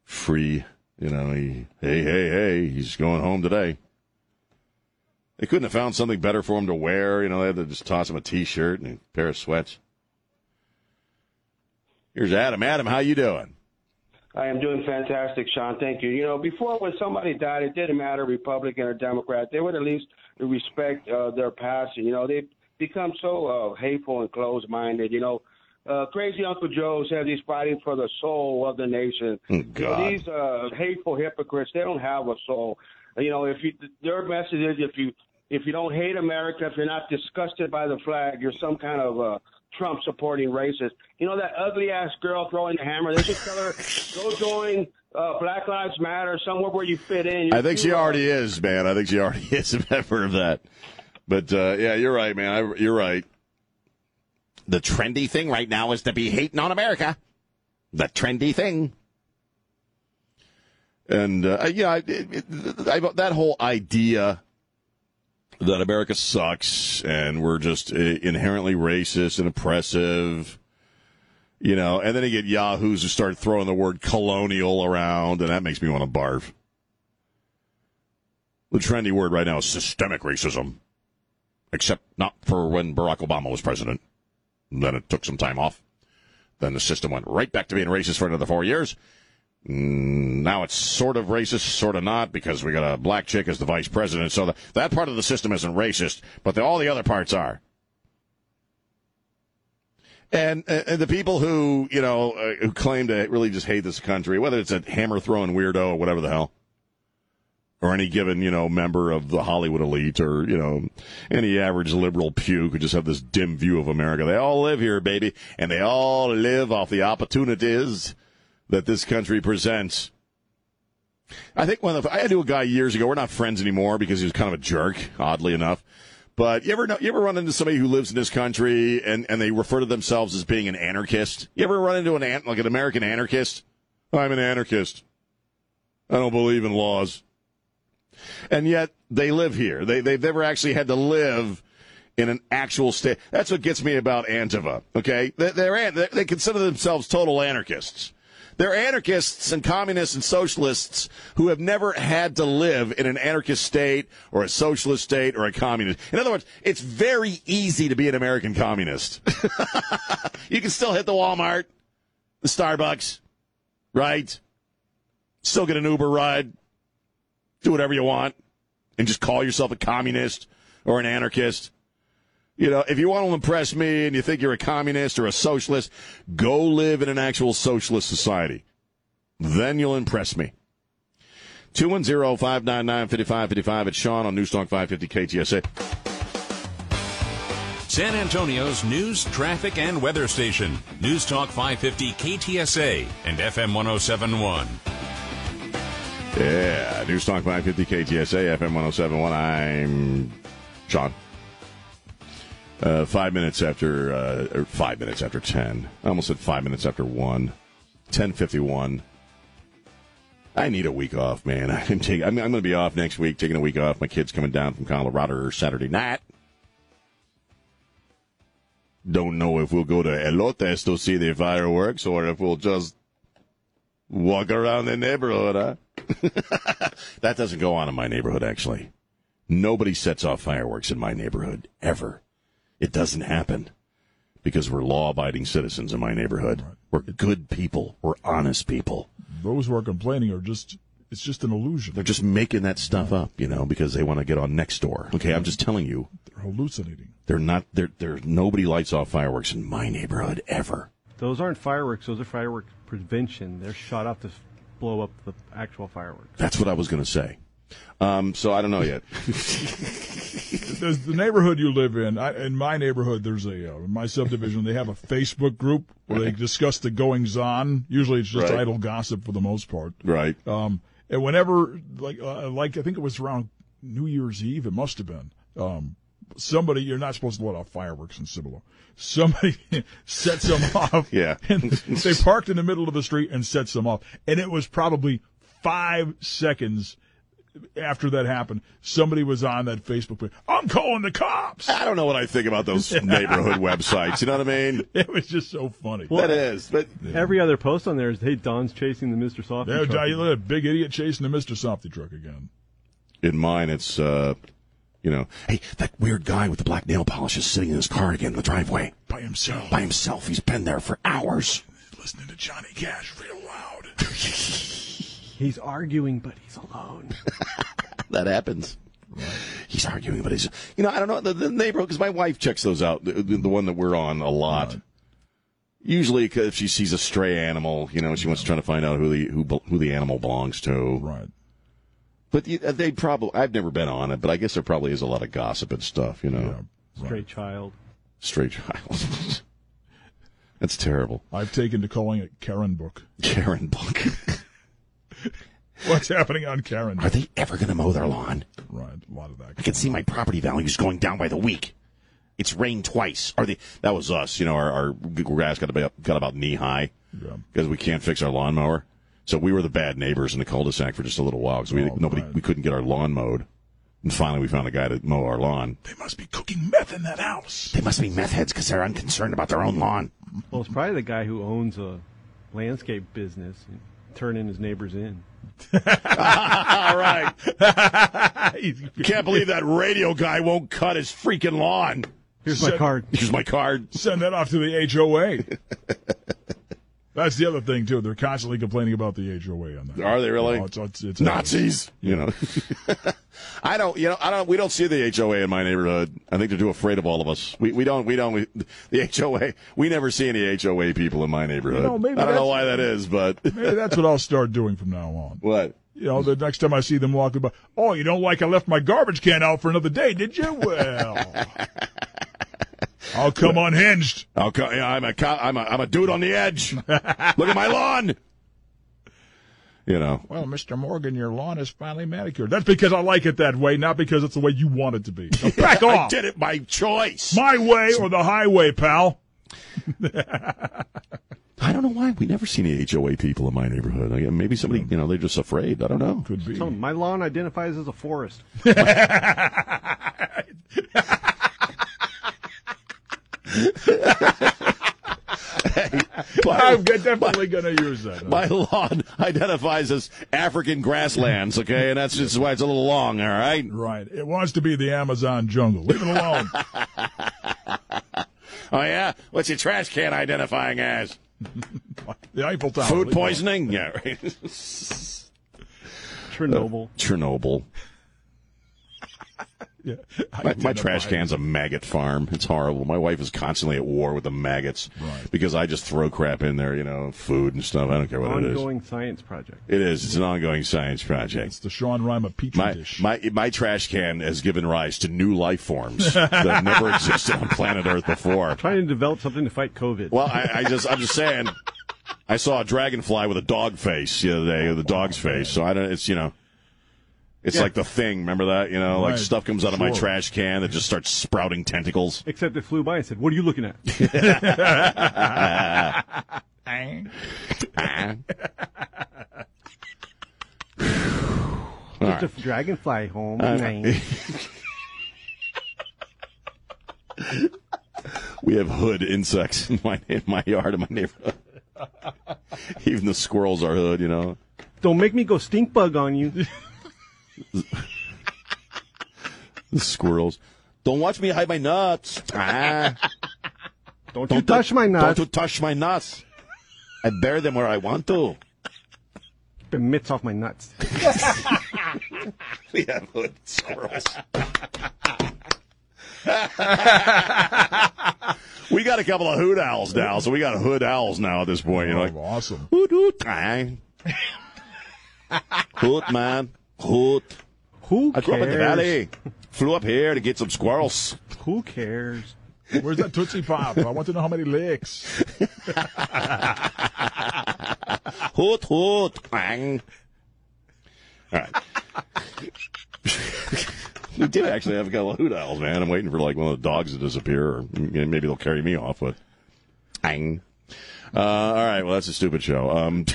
free. You know, he hey hey hey, he's going home today. They couldn't have found something better for him to wear. You know, they had to just toss him a T-shirt and a pair of sweats. Here's Adam. Adam, how you doing? I am doing fantastic, Sean. Thank you. You know, before when somebody died, it didn't matter Republican or Democrat. They would at least respect uh, their passing. You know, they've become so uh, hateful and closed-minded. You know, uh, crazy Uncle Joe says he's fighting for the soul of the nation. Know, God. these uh, hateful hypocrites, they don't have a soul. You know, if you, their message is if you if you don't hate America, if you're not disgusted by the flag, you're some kind of uh, Trump supporting racist. You know that ugly ass girl throwing the hammer. They should tell her go join uh, Black Lives Matter somewhere where you fit in. I think she uh, already is, man. I think she already is a member of that. But uh, yeah, you're right, man. I, you're right. The trendy thing right now is to be hating on America. The trendy thing. And uh, yeah, I, it, it, I, that whole idea that America sucks and we're just uh, inherently racist and oppressive, you know, and then you get yahoos who start throwing the word colonial around, and that makes me want to barf. The trendy word right now is systemic racism, except not for when Barack Obama was president. Then it took some time off. Then the system went right back to being racist for another four years. Mm, Now it's sort of racist, sort of not, because we got a black chick as the vice president. So the, that part of the system isn't racist, but the, all the other parts are. And, and the people who you know uh, who claim to really just hate this country, whether it's a hammer throwing weirdo or whatever the hell, or any given you know member of the Hollywood elite, or you know any average liberal puke who just have this dim view of America, they all live here, baby, and they all live off the opportunities that this country presents. I think one of the, I knew a guy years ago. We're not friends anymore because he was kind of a jerk, oddly enough. But you ever know, you ever run into somebody who lives in this country and, and they refer to themselves as being an anarchist? You ever run into an an- like an American anarchist? I'm an anarchist. I don't believe in laws. And yet they live here. They they've never actually had to live in an actual state. That's what gets me about Antifa. Okay, they, they're they consider themselves total anarchists. They're anarchists and communists and socialists who have never had to live in an anarchist state or a socialist state or a communist. In other words, it's very easy to be an American communist. you can still hit the Walmart, the Starbucks, right? Still get an Uber ride, do whatever you want, and just call yourself a communist or an anarchist. You know, if you want to impress me and you think you're a communist or a socialist, go live in an actual socialist society. Then you'll impress me. 210-599-5555. It's Sean on Newstalk 550 KTSA. San Antonio's news, traffic, and weather station. News Talk 550 KTSA and FM 1071. Yeah, News Talk 550 KTSA, FM 1071. I'm Sean. Uh, five minutes after, uh, or five minutes after 10. I almost said five minutes after 1. 1051. I need a week off, man. I'm, taking, I'm, I'm going to be off next week, taking a week off. My kid's coming down from Colorado Saturday night. Don't know if we'll go to Elotes to see the fireworks or if we'll just walk around the neighborhood, huh? that doesn't go on in my neighborhood, actually. Nobody sets off fireworks in my neighborhood, ever. It doesn't happen because we're law abiding citizens in my neighborhood. We're good people. We're honest people. Those who are complaining are just, it's just an illusion. They're just making that stuff up, you know, because they want to get on next door. Okay, I'm just telling you. They're hallucinating. They're not, they're, they're, nobody lights off fireworks in my neighborhood, ever. Those aren't fireworks. Those are fireworks prevention. They're shot off to blow up the actual fireworks. That's what I was going to say. Um, so I don't know yet. There's the neighborhood you live in. I, in my neighborhood, there's a uh, in my subdivision. They have a Facebook group where they discuss the goings on. Usually, it's just Right. idle gossip for the most part. Right. Um, and whenever, like, uh, like I think it was around New Year's Eve. It must have been. Um, somebody you're not supposed to let off fireworks in Cibolo. Somebody sets them off. Yeah. and they parked in the middle of the street and sets them off. And it was probably five seconds after that happened. Somebody was on that Facebook page. I'm calling the cops. I don't know what I think about those neighborhood websites. You know what I mean? It was just so funny. that is. But Every other post on there is, hey, Don's chasing the Mr. Softee There, truck. you look a big idiot chasing the Mr. Softee truck again. in mine, it's, uh, you know, hey, that weird guy with the black nail polish is sitting in his car again in the driveway. By himself. By himself. He's been there for hours. Listening to Johnny Cash real loud. He's arguing, but he's alone. that happens. He's arguing, but he's, you know, I don't know the, the neighborhood because my wife checks those out. The, the the one that we're on a lot. Usually, 'cause if she sees a stray animal, you know, she wants to try to find out who the who who the animal belongs to. Right. But uh, they probably I've never been on it, but I guess there probably is a lot of gossip and stuff. You know, Straight child. stray child. That's terrible. I've taken to calling it Karen Book. Karen Book. What's happening on Karen? Are they ever going to mow their lawn? Right, a lot of that. I can see my property values going down by the week. It's rained twice. Are they? That was us. You know, our, our grass got about got about knee high because we can't fix our lawnmower. So we were the bad neighbors in the cul-de-sac for just a little while because we Oh, nobody we couldn't get our lawn mowed. And finally, we found a guy to mow our lawn. They must be cooking meth in that house. They must be meth heads because they're unconcerned about their own lawn. Well, it's probably the guy who owns a landscape business and turning his neighbors in. All right. Can't believe that radio guy won't cut his freaking lawn. Here's my card. Here's my card. Send that off to the HOA. That's the other thing too. They're constantly complaining about the HOA on that. Are they really? No, it's, it's, it's Nazis, you know. I don't, you know, I don't. We don't see the HOA in my neighborhood. I think they're too afraid of all of us. We we don't we don't we, the HOA. We never see any HOA people in my neighborhood. You know, I don't know why that is, but Maybe that's what I'll start doing from now on. what? You know, the next time I see them walking by, oh, you don't like I left my garbage can out for another day, did you? Well, I'll come unhinged. I'll come, yeah, I'm a co- I'm a I'm a dude on the edge. Look at my lawn. You know. Well, Mr. Morgan, your lawn is finally manicured. That's because I like it that way, not because it's the way you want it to be. So back I off. did it by choice. My way or the highway, pal. I don't know why we never see any HOA people in my neighborhood. Like, Maybe somebody, you know, they're just afraid. I don't know. Could be. Tell my lawn identifies as a forest. I'm definitely going to use that. My lawn identifies as African grasslands, okay, and that's just why it's a little long. All right. Right. It wants to be the Amazon jungle. Leave it alone. Oh yeah. What's your trash can identifying as? the Eiffel Tower. Food Leave it alone. poisoning? Yeah. Right. Chernobyl. Uh, Chernobyl. Yeah. My, my trash can's a maggot farm. It's horrible. My wife is constantly at war with the maggots because I just throw crap in there, you know, food and stuff. I don't care what it is. Ongoing science project. It is. It's an ongoing science project. It's the Sean Rima petri My, dish. my my trash can has given rise to new life forms that never existed on planet Earth before. Trying to develop something to fight COVID. Well, I, I just I'm just saying. I saw a dragonfly with a dog face the other day, with a dog's oh, face. So I don't. It's you know. It's Yeah. like the thing. Remember that? You know, like stuff comes out of my trash can that just starts sprouting tentacles. Except it flew by and said, "What are you looking at?" All It's right. a dragonfly home. Uh, we have hood insects in my in my yard in my neighborhood. Even the squirrels are hood, you know. Don't make me go stink bug on you. The squirrels. Don't watch me hide my nuts. Ah. Don't you touch my nuts. Don't you touch my nuts. I bear them where I want to. The mitts off my nuts. we have hood squirrels. we got a couple of hood owls now, so we got hood owls now at this point. You know, like, awesome. Hoot hoot. Hoot man. Hoot. Who I grew up in the valley. Flew up here to get some squirrels. Who cares? Where's that Tootsie Pop? I want to know how many licks. Hoot hoot. Bang. All right. we did actually have a couple of hoot owls, man. I'm waiting for like one of the dogs to disappear, or maybe they'll carry me off. But, bang. Uh, all right. Well, that's a stupid show. Um,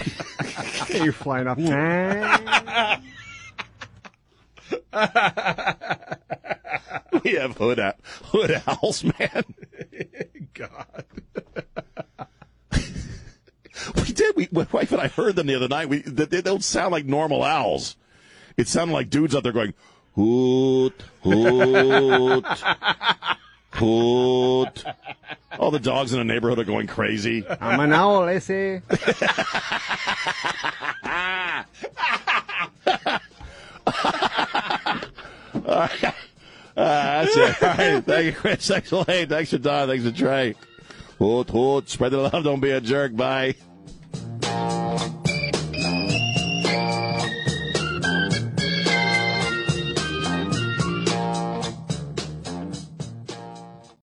You're flying off. we have hood ow- hood owls, man. God. We did. We, my wife and I heard them the other night. We they, they don't sound like normal owls. It sounded like dudes out there going hoot hoot hoot. All the dogs in the neighborhood are going crazy. I'm an owl, I say. Alright, Uh, that's it. All right. Thank you, Chris. Thanks for Thanks for Don. Thanks for Trey. Hoot, hoot. Spread the love. Don't be a jerk. Bye.